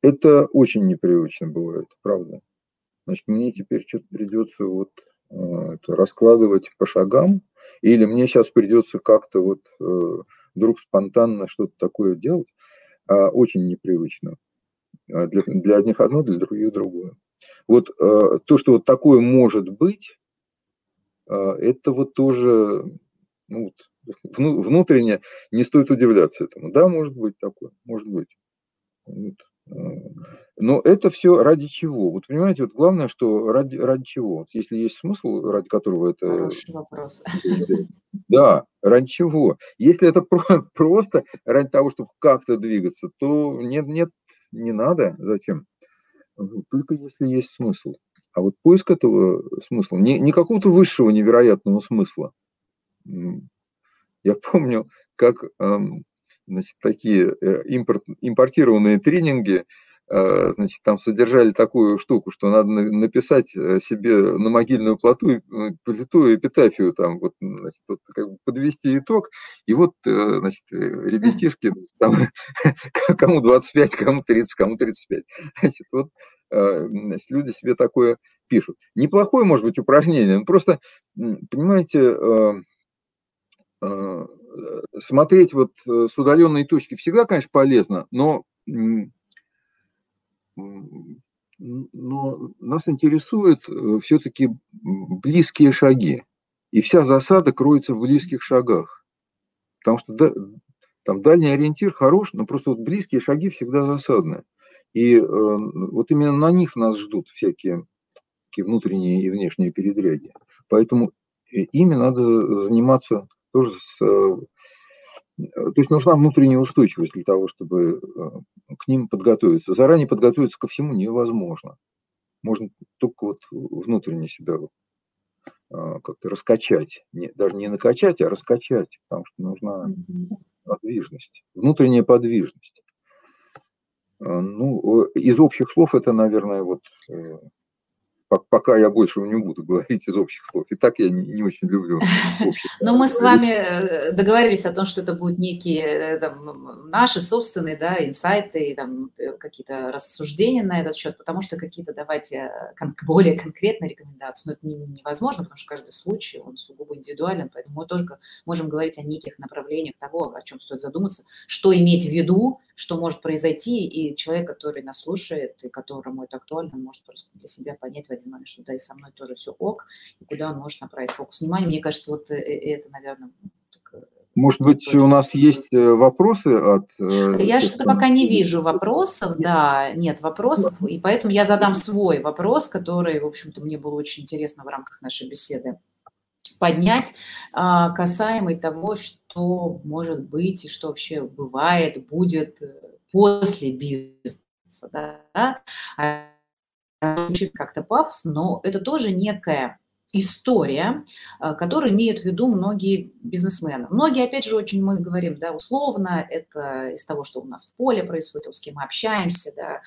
это очень непривычно бывает, правда. Значит, мне теперь что-то придется вот э, это раскладывать по шагам, или мне сейчас придется как-то вот э, вдруг спонтанно что-то такое делать, а, очень непривычно. А для, для одних одно, для других другое. Вот э, то, что вот такое может быть, э, это вот тоже ну, вот, внутренне не стоит удивляться этому. Да, может быть такое, может быть. Вот. Но это все ради чего? Вот понимаете, вот главное, что ради, ради чего? Вот если есть смысл, ради которого это... Хороший вопрос. Да, ради чего? Если это [LAUGHS] просто ради того, чтобы как-то двигаться, то нет, нет, не надо. Зачем? Только если есть смысл. А вот поиск этого смысла, не, не какого-то высшего невероятного смысла. Я помню, как значит, такие э, импорт, импортированные тренинги Э, значит, там содержали такую штуку, что надо написать э, себе на могильную плату, э, плиту эпитафию, там, вот, значит, вот, как бы подвести итог, и вот, значит, ребятишки, там, [LAUGHS] кому 25, кому 30, кому 35, значит, вот, значит, люди себе такое пишут. Неплохое, может быть, упражнение, но просто, понимаете, смотреть вот с удаленной точки всегда, конечно, полезно, но но нас интересуют э, все-таки близкие шаги. И вся засада кроется в близких шагах. Потому что да, там дальний ориентир хорош, но просто вот близкие шаги всегда засадны. И э, вот именно на них нас ждут всякие такие внутренние и внешние передряги. Поэтому ими надо заниматься тоже с э, то есть нужна внутренняя устойчивость для того, чтобы э, к ним подготовиться. Заранее подготовиться ко всему невозможно. Можно только вот внутренне себя вот а, как-то раскачать. Не, даже не накачать, а раскачать, потому что нужна подвижность, внутренняя подвижность. Ну, из общих слов это, наверное, вот э, пока я больше не буду говорить из общих слов. И так я не, не очень люблю [LAUGHS] Но мы с вами э, договорились о том, что это будут некие э, там, наши собственные да, инсайты, там, э, какие-то рассуждения на этот счет, потому что какие-то давайте [LAUGHS] более конкретные рекомендации, но это невозможно, потому что каждый случай, он сугубо индивидуален, поэтому мы тоже можем говорить о неких направлениях того, о чем стоит задуматься, что иметь в виду, что может произойти, и человек, который нас слушает, и которому это актуально, может просто для себя понять в один момент, что да, и со мной тоже все ок, и куда он может направить фокус внимания. Мне кажется, вот э, э, это, наверное, так, э, может быть, точно. у нас есть вопросы от... Я что-то пока не вижу вопросов, да, нет вопросов, и поэтому я задам свой вопрос, который, в общем-то, мне было очень интересно в рамках нашей беседы поднять, а, касаемый того, что может быть и что вообще бывает, будет после бизнеса. Да? Звучит как-то пафосно, но это тоже некая история, э, которую имеют в виду многие бизнесмены. Многие, опять же, очень мы говорим, да, условно, это из того, что у нас в поле происходит, с кем мы общаемся, да,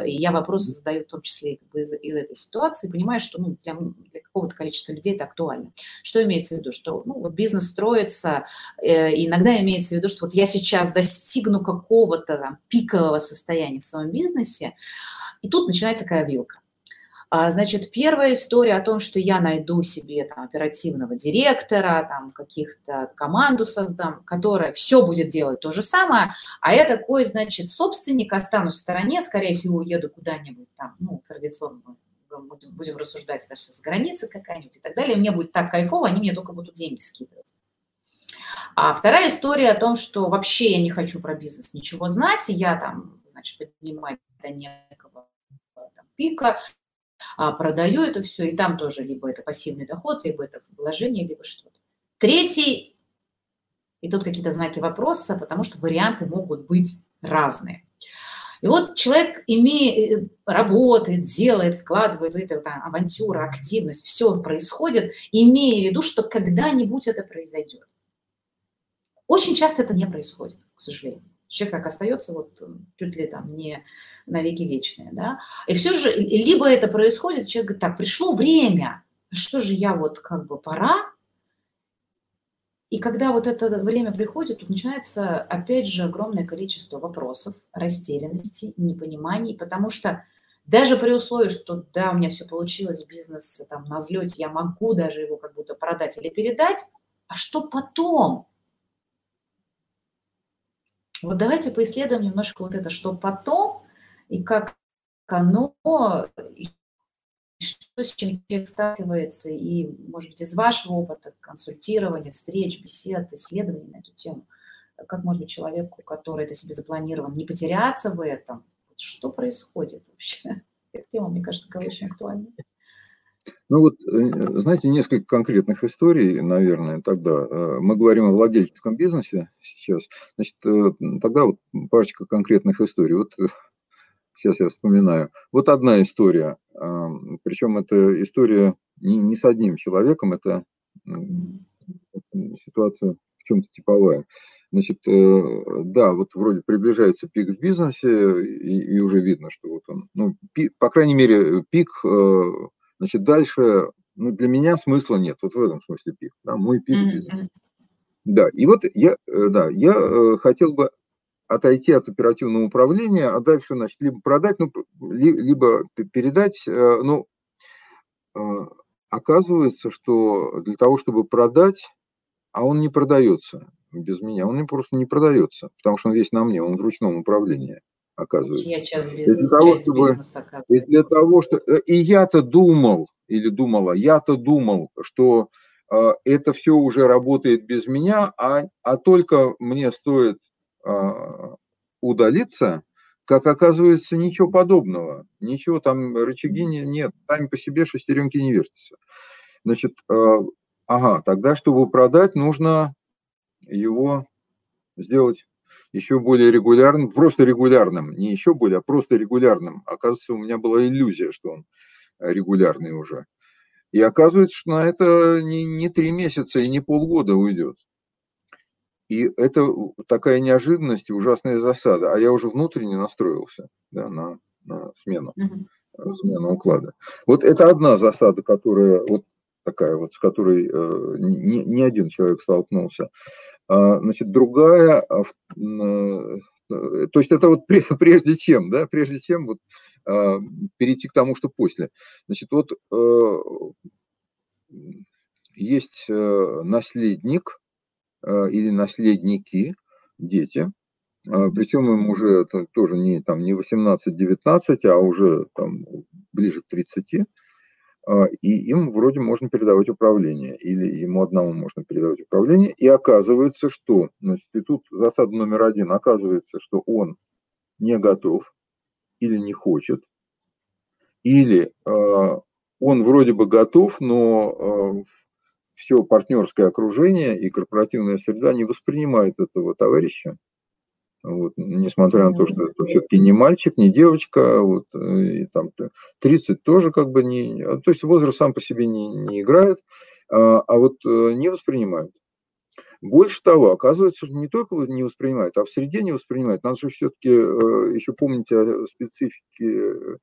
э, и я вопросы задаю в том числе как бы из, из этой ситуации, понимаю, что ну, для, для какого-то количества людей это актуально. Что имеется в виду? Что ну, вот бизнес строится, э, иногда имеется в виду, что вот я сейчас достигну какого-то там, пикового состояния в своем бизнесе, и тут начинается такая вилка. А, значит, первая история о том, что я найду себе там, оперативного директора, там, каких-то команду создам, которая все будет делать то же самое, а я такой, значит, собственник, останусь в стороне, скорее всего, уеду куда-нибудь там, ну, традиционно будем, будем рассуждать, даже с границы какая-нибудь и так далее, мне будет так кайфово, они мне только будут деньги скидывать. А вторая история о том, что вообще я не хочу про бизнес ничего знать, я там, значит, поднимать до некого там, пика, а продаю это все, и там тоже либо это пассивный доход, либо это вложение, либо что-то. Третий, и тут какие-то знаки вопроса, потому что варианты могут быть разные. И вот человек имеет, э, работает, делает, вкладывает это там, авантюра, активность, все происходит, имея в виду, что когда-нибудь это произойдет. Очень часто это не происходит, к сожалению. Человек так остается вот чуть ли там не навеки вечные, да. И все же, либо это происходит, человек говорит, так, пришло время, что же я вот как бы пора, и когда вот это время приходит, тут начинается, опять же, огромное количество вопросов, растерянности, непониманий, потому что даже при условии, что да, у меня все получилось, бизнес там на взлете, я могу даже его как будто продать или передать, а что потом? Вот давайте поисследуем немножко вот это, что потом и как оно, и что с чем человек сталкивается, и, может быть, из вашего опыта консультирования, встреч, бесед, исследований на эту тему, как, может быть, человеку, который это себе запланирован, не потеряться в этом, что происходит вообще? [LAUGHS] Эта тема, мне кажется, такая очень актуальна. Ну вот, э, знаете, несколько конкретных историй, наверное, тогда. Э, мы говорим о владельческом бизнесе сейчас. Значит, э, тогда вот парочка конкретных историй. Вот сейчас я вспоминаю. Вот одна история. Причем это история не с одним человеком, это ситуация в чем-то типовая. Значит, да, вот вроде приближается пик в бизнесе, и, и уже видно, что вот он, ну, пик, по крайней мере, пик Значит, дальше, ну, для меня смысла нет. Вот в этом смысле пик. Да, мой пик mm-hmm. Да, и вот я, э, да, я э, хотел бы отойти от оперативного управления, а дальше, значит, либо продать, ну, либо передать, э, ну, оказывается, что для того, чтобы продать, а он не продается без меня, он просто не продается, потому что он весь на мне, он в ручном управлении оказывается. Я бизнеса, и для того, чтобы, бизнеса, и для того, что э, и я-то думал или думала, я-то думал, что э, это все уже работает без меня, а, а только мне стоит э, удалиться, как оказывается, ничего подобного, ничего там рычаги не, нет, сами по себе шестеренки не вертятся. Значит, э, ага, тогда, чтобы продать, нужно его сделать еще более регулярным, просто регулярным, не еще более, а просто регулярным. Оказывается, у меня была иллюзия, что он э, регулярный уже. И оказывается, что на это не, не три месяца и не полгода уйдет. И это такая неожиданность и ужасная засада. А я уже внутренне настроился да, на, на смену. смена уклада. Вот это одна засада, которая вот такая вот, с которой э, не, не один человек столкнулся. А, значит, другая, а, э, то есть это вот [LAUGHS] прежде чем, да, прежде чем вот а, перейти к тому, что после. Значит, вот есть наследник или наследники, дети, причем им уже тоже не, там, не 18-19, а уже там, ближе к 30. А, и им вроде можно передавать управление, или ему одному можно передавать управление, и оказывается, что, значит, и засада номер один, оказывается, что он не готов или не хочет, или э, он вроде бы готов, но э, все партнерское окружение и корпоративная среда не воспринимает этого товарища вот, несмотря на то, что это все-таки не мальчик, не девочка, вот, э, и там 30 тоже как бы не... А, то есть возраст сам по себе не, не играет, а, а вот э, не воспринимают. Больше того, оказывается, не только не воспринимают, а в среде не воспринимают. Надо же все-таки э, еще помнить о специфике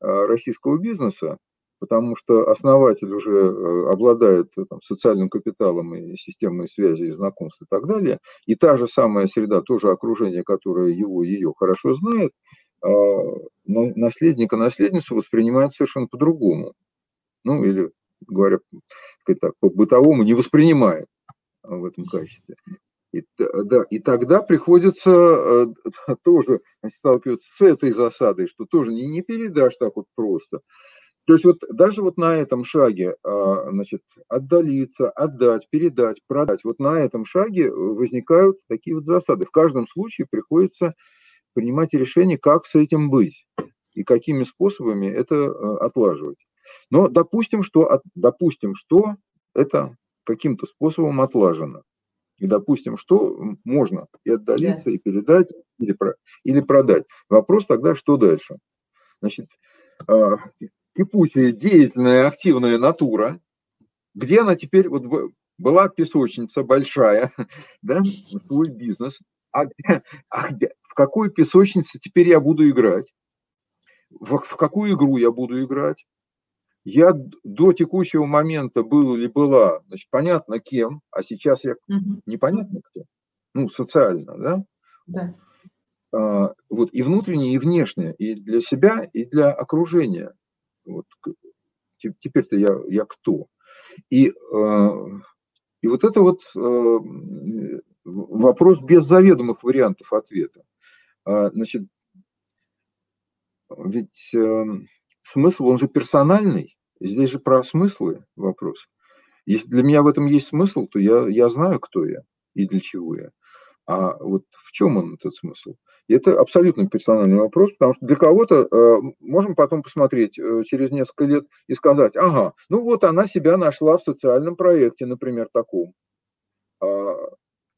российского бизнеса, потому что основатель уже э, обладает э, там, социальным капиталом и системой связи и знакомств и так далее, и та же самая среда, тоже окружение, которое его, ее хорошо знает, а, наследника, наследницу воспринимает совершенно по-другому. Ну, или, говоря так, по-бытовому, не воспринимает в этом качестве. И, да, и тогда приходится э, [LAUGHS] тоже сталкиваться с этой засадой, что тоже не, не передашь так вот просто. То есть вот даже вот на этом шаге, а, значит, отдалиться, отдать, передать, продать, вот на этом шаге возникают такие вот засады. В каждом случае приходится принимать решение, как с этим быть и какими способами это а, отлаживать. Но допустим, что, допустим, что это каким-то способом отлажено. И допустим, что можно и отдалиться, да. и передать, или, или продать. Вопрос тогда, что дальше? Значит, а, кипучая, деятельная, активная натура, где она теперь, вот была песочница большая, [LAUGHS] да, свой бизнес, а, где, а где, в какой песочнице теперь я буду играть? В, в какую игру я буду играть? Я до текущего момента был или была, значит, понятно кем, а сейчас я угу. непонятно кто. Ну, социально, да? Да. А, вот и внутреннее, и внешнее, и для себя, и для окружения. Вот, теперь-то я, я кто? И, э, и вот это вот э, вопрос без заведомых вариантов ответа. А, значит, ведь э, смысл, он же персональный. Здесь же про смыслы вопрос. Если для меня в этом есть смысл, то я, я знаю, кто я и для чего я. А вот в чем он, этот смысл? И это абсолютно персональный вопрос, потому что для кого-то э, можем потом посмотреть э, через несколько лет и сказать, ага, ну вот она себя нашла в социальном проекте, например, таком. Э,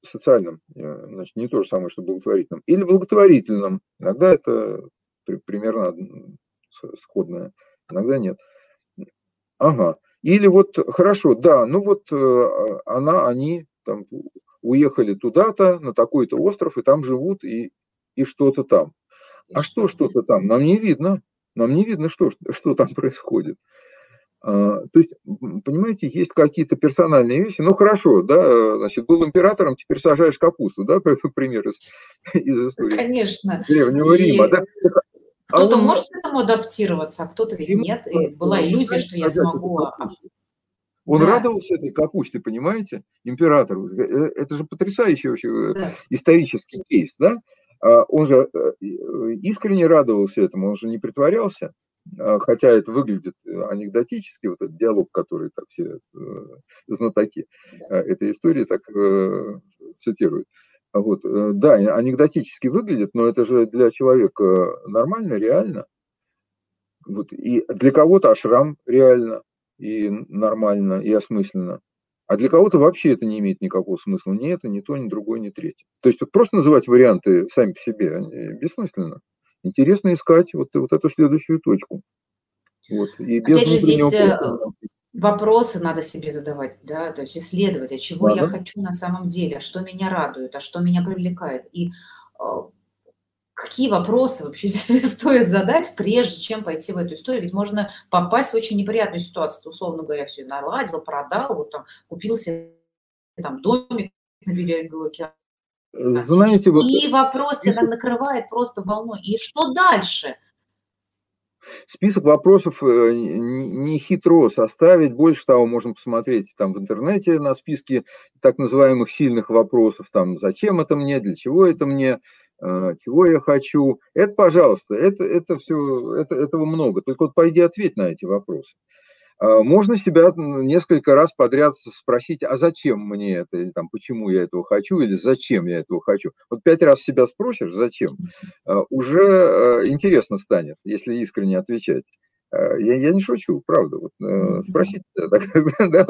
социальном, э, значит, не то же самое, что благотворительном. Или благотворительном. Иногда это при, примерно сходное, иногда нет. Ага. Или вот, хорошо, да, ну вот э, она, они там уехали туда-то, на такой-то остров, и там живут, и, и что-то там. А что что-то там? Нам не видно. Нам не видно, что, что там происходит. А, то есть, понимаете, есть какие-то персональные вещи. Ну, хорошо, да, значит, был императором, теперь сажаешь капусту, да, [LAUGHS] пример из, из истории. Конечно. Древнего и... Рима, да. Кто-то а он... может к этому адаптироваться, а кто-то ведь нет. И была иллюзия, что я смогу он да. радовался этой капусте, понимаете, императору. Э, э, это же потрясающий вообще э, да. исторический кейс, да? А он же искренне радовался этому, он же не притворялся, а, хотя это выглядит анекдотически, вот этот диалог, который так все знатоки этой истории так цитируют. Вот, да, анекдотически выглядит, но это же для человека нормально, реально. Вот, и для кого-то ашрам реально и нормально, и осмысленно. А для кого-то вообще это не имеет никакого смысла. Ни это, ни то, ни другое, ни третье. То есть просто называть варианты сами по себе бессмысленно. Интересно искать вот, вот эту следующую точку. Вот. И без Опять же, здесь э, вопросы надо себе задавать, да, то есть исследовать, а чего да, я хочу на самом деле, а что меня радует, а что меня привлекает. И э, какие вопросы вообще [LAUGHS] себе стоит задать, прежде чем пойти в эту историю. Ведь можно попасть в очень неприятную ситуацию. Ты, условно говоря, все наладил, продал, вот там купил себе там домик на берегу океана. Знаете, вот... И вопрос тебя накрывает просто волной. И что дальше? Список вопросов э, не хитро составить. Больше того, можно посмотреть там в интернете на списке так называемых сильных вопросов. Там, зачем это мне, для чего это мне, чего я хочу. Это, пожалуйста, это, это все, это, этого много. Только вот пойди ответь на эти вопросы. А, можно себя несколько раз подряд спросить, а зачем мне это, или там, почему я этого хочу, или зачем я этого хочу. Вот пять раз себя спросишь, зачем, а, уже а, интересно станет, если искренне отвечать. Я, я не шучу, правда. Вот, э, спросите, да, [LAUGHS]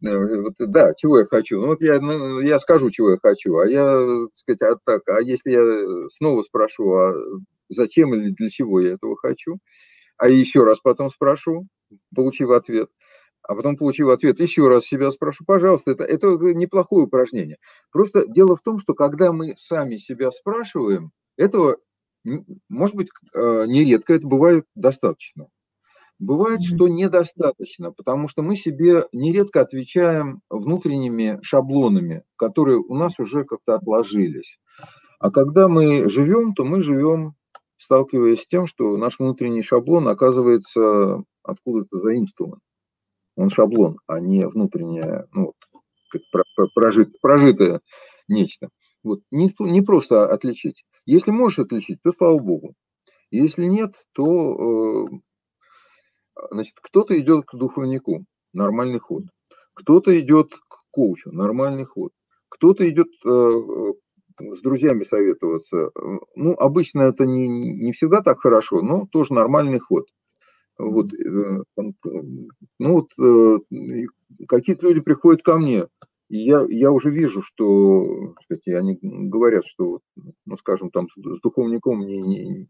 да, вот, да, чего я хочу. Ну вот я, ну, я скажу, чего я хочу, а я, так сказать, а, так, а если я снова спрошу, а зачем или для чего я этого хочу, а еще раз потом спрошу, получив ответ, а потом получив ответ, еще раз себя спрошу, пожалуйста, это, это неплохое упражнение. Просто дело в том, что когда мы сами себя спрашиваем, этого, может быть, э, нередко это бывает достаточно. Бывает, что недостаточно, потому что мы себе нередко отвечаем внутренними шаблонами, которые у нас уже как-то отложились. А когда мы живем, то мы живем, сталкиваясь с тем, что наш внутренний шаблон оказывается откуда-то заимствован. Он шаблон, а не внутреннее, ну, прожит, прожитое нечто. Вот не, не просто отличить. Если можешь отличить, то слава богу. Если нет, то э, значит, кто-то идет к духовнику, нормальный ход. Кто-то идет к коучу, нормальный ход. Кто-то идет э, с друзьями советоваться. Ну, обычно это не, не всегда так хорошо, но тоже нормальный ход. Вот, э, ну вот э, какие-то люди приходят ко мне, и я, я уже вижу, что кстати, они говорят, что, ну, скажем, там с духовником не, не,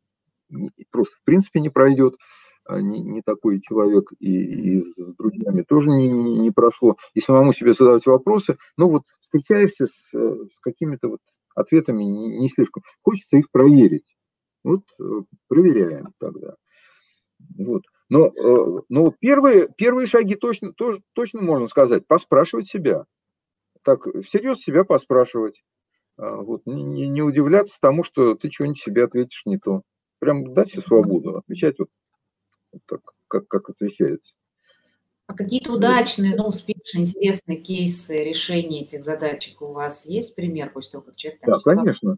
не, просто в принципе не пройдет, а не, не такой человек, и, и с друзьями тоже не, не, не прошло, и самому себе задавать вопросы, ну вот встречаешься с, с какими-то вот ответами не, не слишком, хочется их проверить, вот э, проверяем тогда. Вот. Но, э, но первые, первые шаги точно, тоже, точно можно сказать, поспрашивать себя. Так, всерьез себя поспрашивать. А, вот, не, не удивляться тому, что ты что-нибудь себе ответишь не то. Прям дать себе свободу, отвечать вот, вот так, как, как отвечается. А какие-то удачные, ну, успешные, интересные кейсы решения этих задачек у вас есть пример после того, как человек там да, конечно.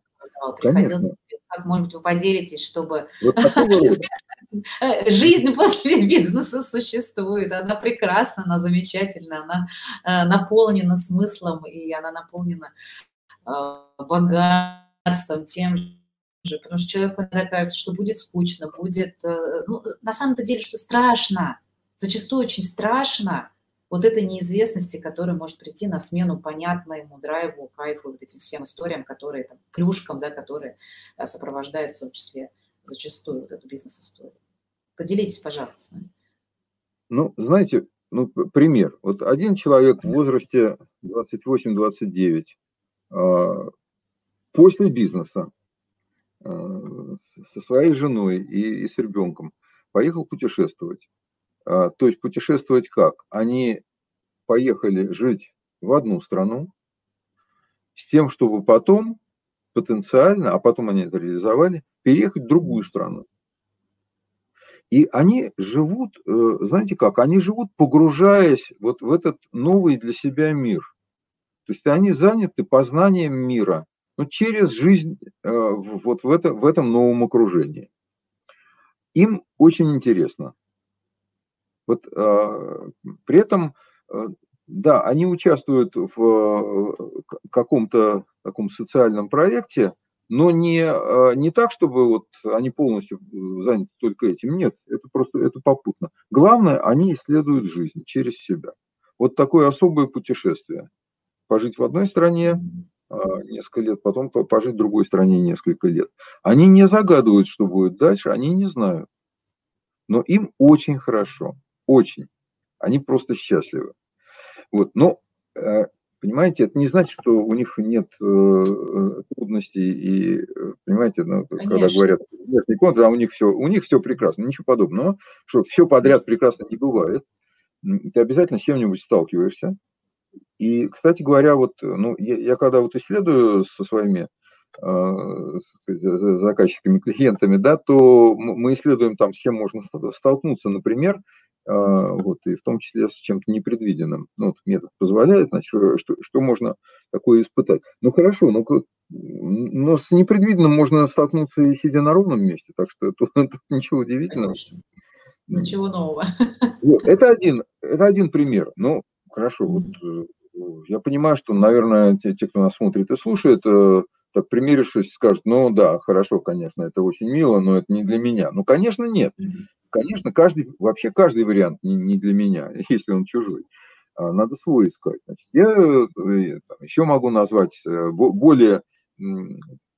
приходил конечно. Как, может быть, вы поделитесь, чтобы вот [LAUGHS] жизнь после бизнеса существует, она прекрасна, она замечательна, она э, наполнена смыслом, и она наполнена э, богатством тем же, потому что человеку иногда кажется, что будет скучно, будет, э, ну, на самом-то деле, что страшно, зачастую очень страшно вот этой неизвестности, которая может прийти на смену понятному драйву, кайфу, вот этим всем историям, которые там, плюшкам, да, которые сопровождают в том числе зачастую вот эту бизнес-историю. Поделитесь, пожалуйста, с нами. Ну, знаете, ну, пример. Вот один человек в возрасте 28-29 а, после бизнеса а, со своей женой и, и с ребенком поехал путешествовать. А, то есть путешествовать как? Они поехали жить в одну страну с тем, чтобы потом потенциально, а потом они это реализовали, переехать в другую страну. И они живут, э, знаете как, они живут, погружаясь вот в этот новый для себя мир. То есть они заняты познанием мира, но через жизнь э, вот в, это, в этом новом окружении. Им очень интересно. Вот а, при этом, да, они участвуют в каком-то таком социальном проекте, но не, а, не так, чтобы вот они полностью заняты только этим. Нет, это просто это попутно. Главное, они исследуют жизнь через себя. Вот такое особое путешествие. Пожить в одной стране а, несколько лет, потом пожить в другой стране несколько лет. Они не загадывают, что будет дальше, они не знают. Но им очень хорошо, очень. Они просто счастливы. Вот. Но э, Понимаете, это не значит, что у них нет э, э трудностей и, понимаете, ну, когда говорят внешний контур, а у них все, у них все прекрасно, ничего подобного, что все подряд прекрасно не бывает. Ты обязательно с чем-нибудь сталкиваешься. И, кстати говоря, вот, ну, я, я когда вот исследую со своими заказчиками, клиентами, да, то мы исследуем там, с чем можно столкнуться, например, вот, и в том числе с чем-то непредвиденным. Ну, вот метод позволяет, значит, что, что можно такое испытать. Ну, хорошо, но, но с непредвиденным можно столкнуться и сидя на ровном месте, так что [LAUGHS] тут, тут ничего удивительного. Конечно. Ничего нового. Вот, это, один, это один пример. Ну, хорошо, вот э, я понимаю, что, наверное, те, те, кто нас смотрит и слушает, э, так примерившись, скажут, ну да, хорошо, конечно, это очень мило, но это не для меня. Ну, конечно, нет. Конечно, каждый, вообще каждый вариант не, не для меня, [LAUGHS] если он чужой. А, надо свой искать. Значит, я э, там, еще могу назвать э, более,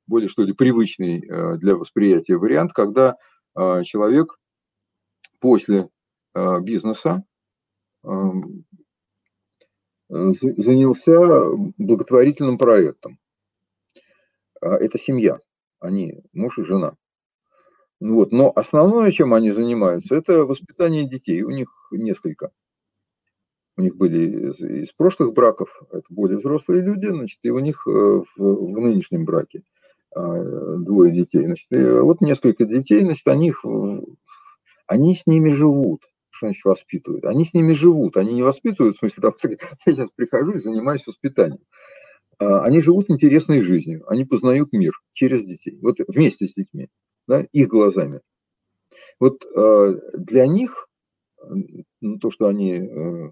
более, что ли, привычный э, для восприятия вариант, когда а, человек после а, бизнеса занялся благотворительным проектом. Это семья, они муж и жена. Вот. Но основное, чем они занимаются, это воспитание детей. У них несколько. У них были из, прошлых браков, это более взрослые люди, значит, и у них э, в, в нынешнем браке а, двое детей. Значит, и вот несколько детей, значит, они, они с ними живут. Что значит воспитывают? Они с ними живут, они не воспитывают, в смысле, там, [LAUGHS] я сейчас прихожу и занимаюсь воспитанием. А, они живут интересной жизнью, они познают мир через детей, вот вместе с детьми да, их глазами. Вот э, для них, ну, то, что они э,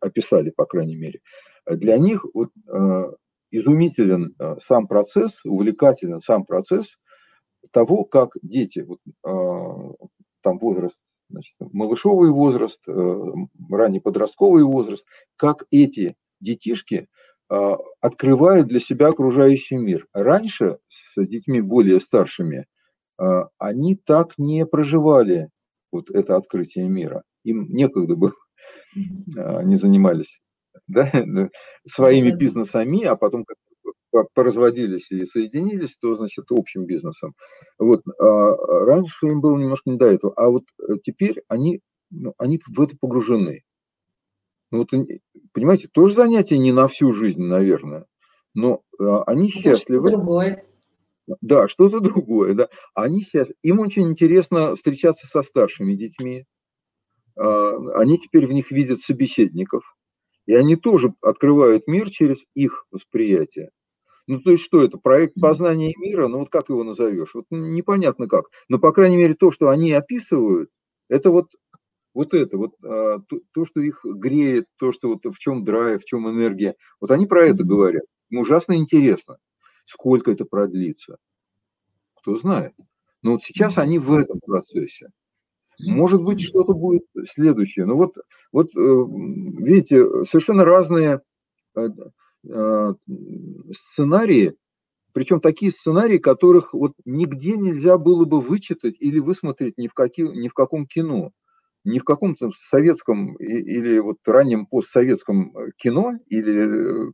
описали, по крайней мере, для них вот, э, изумителен э, сам процесс, увлекателен сам процесс того, как дети, вот, э, там возраст, значит, малышовый возраст, э, ранний подростковый возраст, как эти детишки э, открывают для себя окружающий мир. Раньше с детьми более старшими они так не проживали вот это открытие мира. Им некогда было, они занимались да, своими бизнесами, а потом как поразводились и соединились, то, значит, общим бизнесом. Вот. А раньше им было немножко не до этого, а вот э, теперь они, ну, они в это погружены. Ну, вот, понимаете, тоже занятие не на всю жизнь, наверное, но а, они счастливы. Другое. Да, что-то другое, да. Они сейчас, им очень интересно встречаться со старшими детьми. А, они теперь в них видят собеседников. И они тоже открывают мир через их восприятие. Ну, то есть что это? Проект познания мира? Ну, вот как его назовешь? Вот непонятно как. Но, по крайней мере, то, что они описывают, это вот, вот это, вот а, то, то, что их греет, то, что вот в чем драйв, в чем энергия. Вот они про это говорят. Им ужасно интересно. Сколько это продлится? Кто знает. Но вот сейчас они в этом процессе. Может быть, что-то будет следующее. Но ну вот, вот э, видите, совершенно разные э, э, сценарии, причем такие сценарии, которых вот нигде нельзя было бы вычитать или высмотреть ни в, какие, ни в каком кино, ни в каком-то советском или вот раннем постсоветском кино или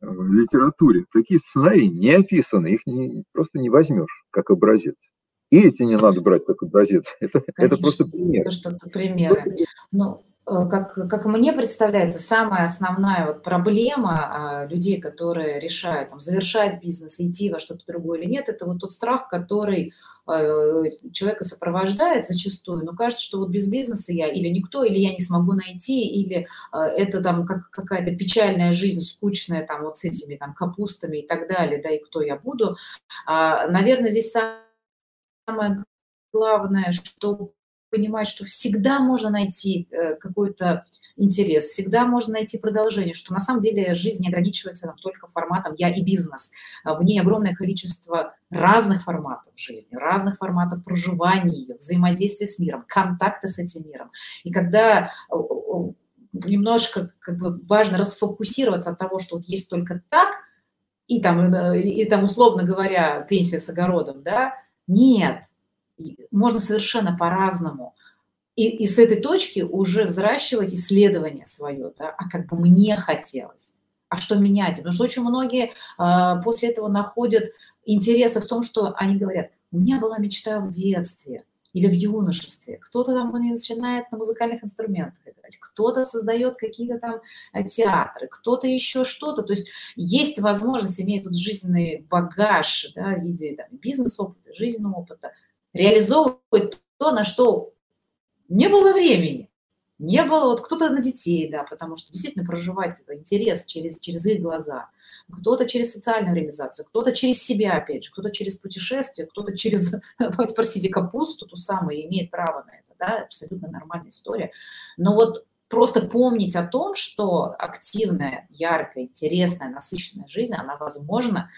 в литературе. Такие сценарии не описаны, их не, просто не возьмешь как образец. И эти не надо брать как образец. [LAUGHS] Это, это просто пример. Это что-то примеры. Ну, Э, как, как мне представляется, самая основная вот проблема а, людей, которые решают там, завершать бизнес, идти во что-то другое или нет, это вот тот страх, который э, человека сопровождает зачастую. Но кажется, что вот без бизнеса я или никто, или я не смогу найти, или э, это там как, какая-то печальная жизнь, скучная там вот с этими там капустами и так далее, да, и кто я буду. А, наверное, здесь самое главное, что понимать, что всегда можно найти э, какой-то интерес, всегда можно найти продолжение, что на самом деле жизнь не ограничивается там, только форматом «я и бизнес». А в ней огромное количество разных форматов жизни, разных форматов проживания ее, взаимодействия с миром, контакта с этим миром. И когда немножко как бы, важно расфокусироваться от того, что вот есть только так, и там, э, и там условно говоря, пенсия с огородом, да, нет, можно совершенно по-разному. И, и с этой точки уже взращивать исследование свое, да, а как бы мне хотелось. а что менять? Потому что очень многие э, после этого находят интересы в том, что они говорят, у меня была мечта в детстве или в юношестве. Кто-то там начинает на музыкальных инструментах играть, кто-то создает какие-то там э, театры, кто-то еще что-то. То есть есть возможность, имея тут жизненный багаж да, в виде там, бизнес-опыта, жизненного опыта, реализовывать то, на что не было времени. Не было, вот кто-то на детей, да, потому что действительно проживать это интерес через, через их глаза, кто-то через социальную реализацию, кто-то через себя, опять же, кто-то через путешествие, кто-то через, [LAUGHS] простите, капусту, ту самую, имеет право на это, да, абсолютно нормальная история. Но вот просто помнить о том, что активная, яркая, интересная, насыщенная жизнь, она возможна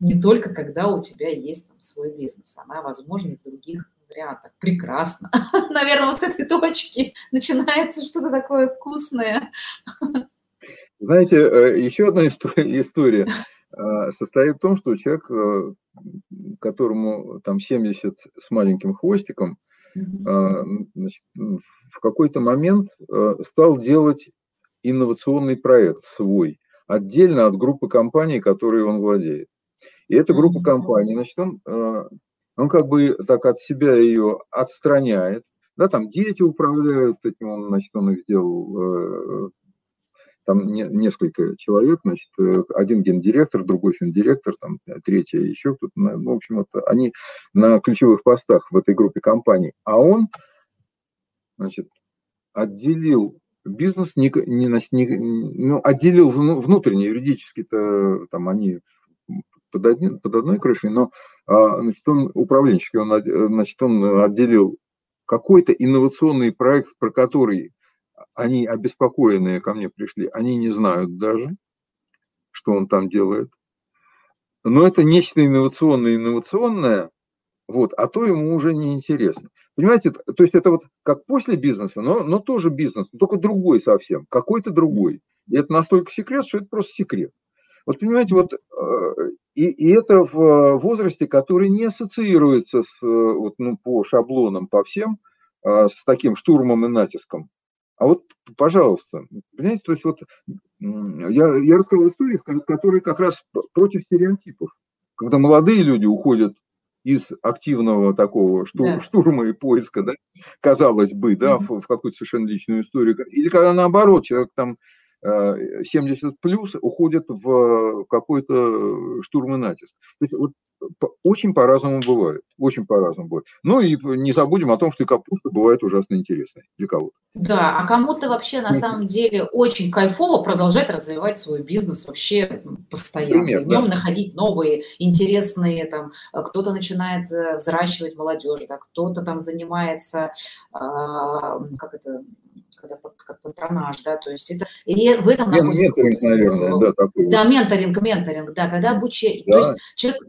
не только когда у тебя есть там свой бизнес, она возможна и в других вариантах. Прекрасно. [LAUGHS] Наверное, вот с этой точки [LAUGHS] начинается что-то такое вкусное. Знаете, э, еще одна [LAUGHS] история э, состоит в том, что человек, э, которому там 70 с маленьким хвостиком, значит, в какой-то момент стал делать инновационный проект свой, отдельно от группы компаний, которые он владеет. И эта группа компаний, значит, он он как бы так от себя ее отстраняет, да, там дети управляют этим, он, значит, он их сделал, э, там не, несколько человек, значит, э, один гендиректор, другой финдиректор, там третий еще кто-то, ну, в общем, это они на ключевых постах в этой группе компаний, а он, значит, отделил бизнес, не, не, не, ну, отделил внутренне, юридически-то там они под, один, под одной крышей, но а, значит, он управленческий, он, значит, он отделил какой-то инновационный проект, про который они обеспокоенные ко мне пришли, они не знают даже, что он там делает. Но это нечто инновационное, инновационное, вот, а то ему уже не интересно. Понимаете, то есть это вот как после бизнеса, но, но тоже бизнес, только другой совсем, какой-то другой. И это настолько секрет, что это просто секрет. Вот понимаете, вот э, и, и это в возрасте, который не ассоциируется с, вот, ну, по шаблонам, по всем, э, с таким штурмом и натиском. А вот, пожалуйста, понимаете, то есть вот я, я рассказал истории, которые как раз против стереотипов. Когда молодые люди уходят из активного такого штур, да. штурма и поиска, да, казалось бы, да, mm-hmm. в, в какую-то совершенно личную историю. Или когда наоборот, человек там 70 плюс уходят в какой-то штурм и натиск. То есть вот очень по-разному бывает, очень по-разному бывает. Ну и не забудем о том, что и капуста бывает ужасно интересной для кого-то. Да, а кому-то вообще на самом деле очень кайфово продолжать развивать свой бизнес вообще постоянно. Пример, в нем да. находить новые интересные, там, кто-то начинает э, взращивать молодежь, да, кто-то там занимается, а, как это, когда как патронаж, да, то есть это и в этом Мен, менторинг, наверное, да, такой. Да, менторинг, менторинг, да, когда обучение, да. то есть человек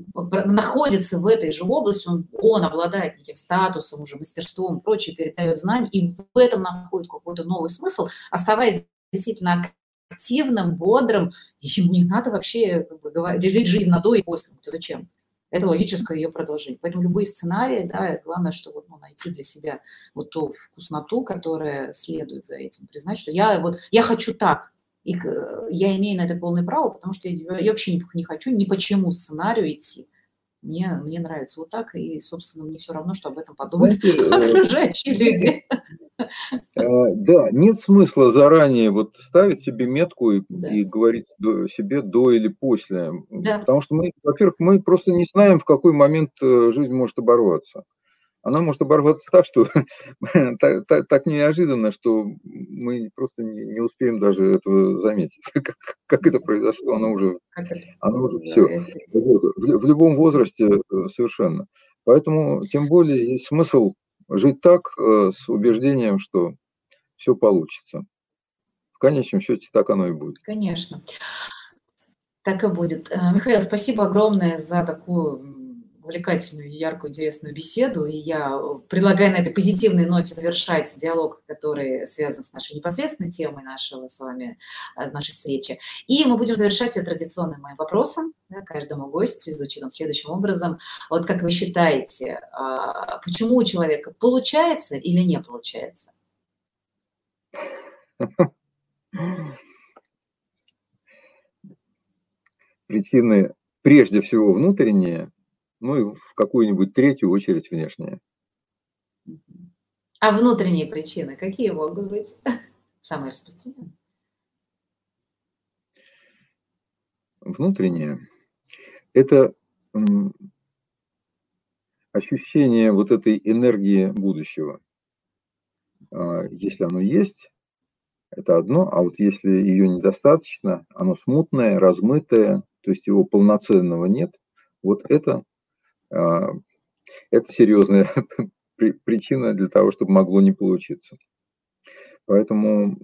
находится в этой же области, он, он обладает неким статусом, уже мастерством, прочее, передает знания, и в этом находит какой-то новый смысл, оставаясь действительно активным, бодрым, ему не надо вообще как бы, делить жизнь на до и после. Зачем? это логическое ее продолжение. Поэтому любые сценарии, да, главное, что вот, ну, найти для себя вот ту вкусноту, которая следует за этим, признать, что я вот, я хочу так, и я имею на это полное право, потому что я, я вообще не, не хочу ни по чему сценарию идти. Мне, мне нравится вот так, и, собственно, мне все равно, что об этом подумают Знаете, [LAUGHS] э, окружающие люди. Э, [LAUGHS] да, нет смысла заранее вот ставить себе метку и, да. и говорить до, себе до или после. Да. Потому что мы, во-первых, мы просто не знаем, в какой момент э, жизнь может оборваться. Она может оборваться так, что [LAUGHS] так, так, так неожиданно, что мы просто не, не успеем даже этого заметить. [LAUGHS] как, как это произошло, оно уже, оно уже все. В, в любом возрасте э, совершенно. Поэтому, тем более, есть смысл жить так, э, с убеждением, что все получится. В конечном счете так оно и будет. Конечно. Так и будет. Э, Михаил, спасибо огромное за такую увлекательную, яркую, интересную беседу. И я предлагаю на этой позитивной ноте завершать диалог, который связан с нашей непосредственной темой нашего с вами, э, нашей встречи. И мы будем завершать ее традиционным моим вопросом да, каждому гостю. Он следующим образом. Вот как вы считаете, а, почему у человека получается или не получается? причины прежде всего внутренние, ну и в какую-нибудь третью очередь внешние. А внутренние причины какие могут быть [LAUGHS] самые распространенные? Внутренние – это ощущение вот этой энергии будущего. А, если оно есть, это одно, а вот если ее недостаточно, оно смутное, размытое, то есть его полноценного нет, вот это, это серьезная [LAUGHS] причина для того, чтобы могло не получиться. Поэтому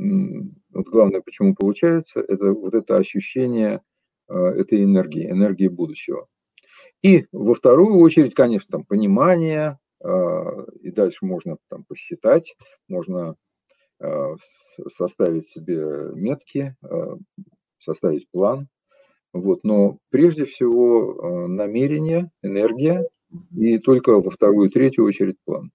вот главное, почему получается, это вот это ощущение а, этой энергии, энергии будущего. И во вторую очередь, конечно, там понимание, а, и дальше можно там посчитать, можно составить себе метки, составить план, вот, но прежде всего э, намерение, энергия и только во вторую третью очередь план.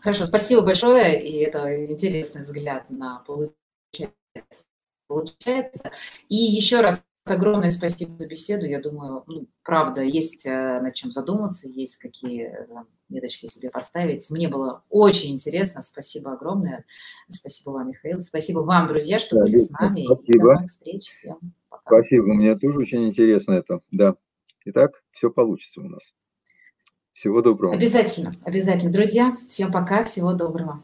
Хорошо, спасибо большое, и это интересный взгляд на получается. получается. И еще раз огромное спасибо за беседу. Я думаю, ну, правда, есть э, над чем задуматься, есть какие э, меточки себе поставить. Мне было очень интересно. Спасибо огромное. Спасибо вам, Михаил. Спасибо вам, друзья, что да, были с нами. Спасибо. До новых встреч. Всем пока. Спасибо. Мне тоже очень интересно это. Да. Итак, все получится у нас. Всего доброго. Обязательно, обязательно. Друзья, всем пока, всего доброго.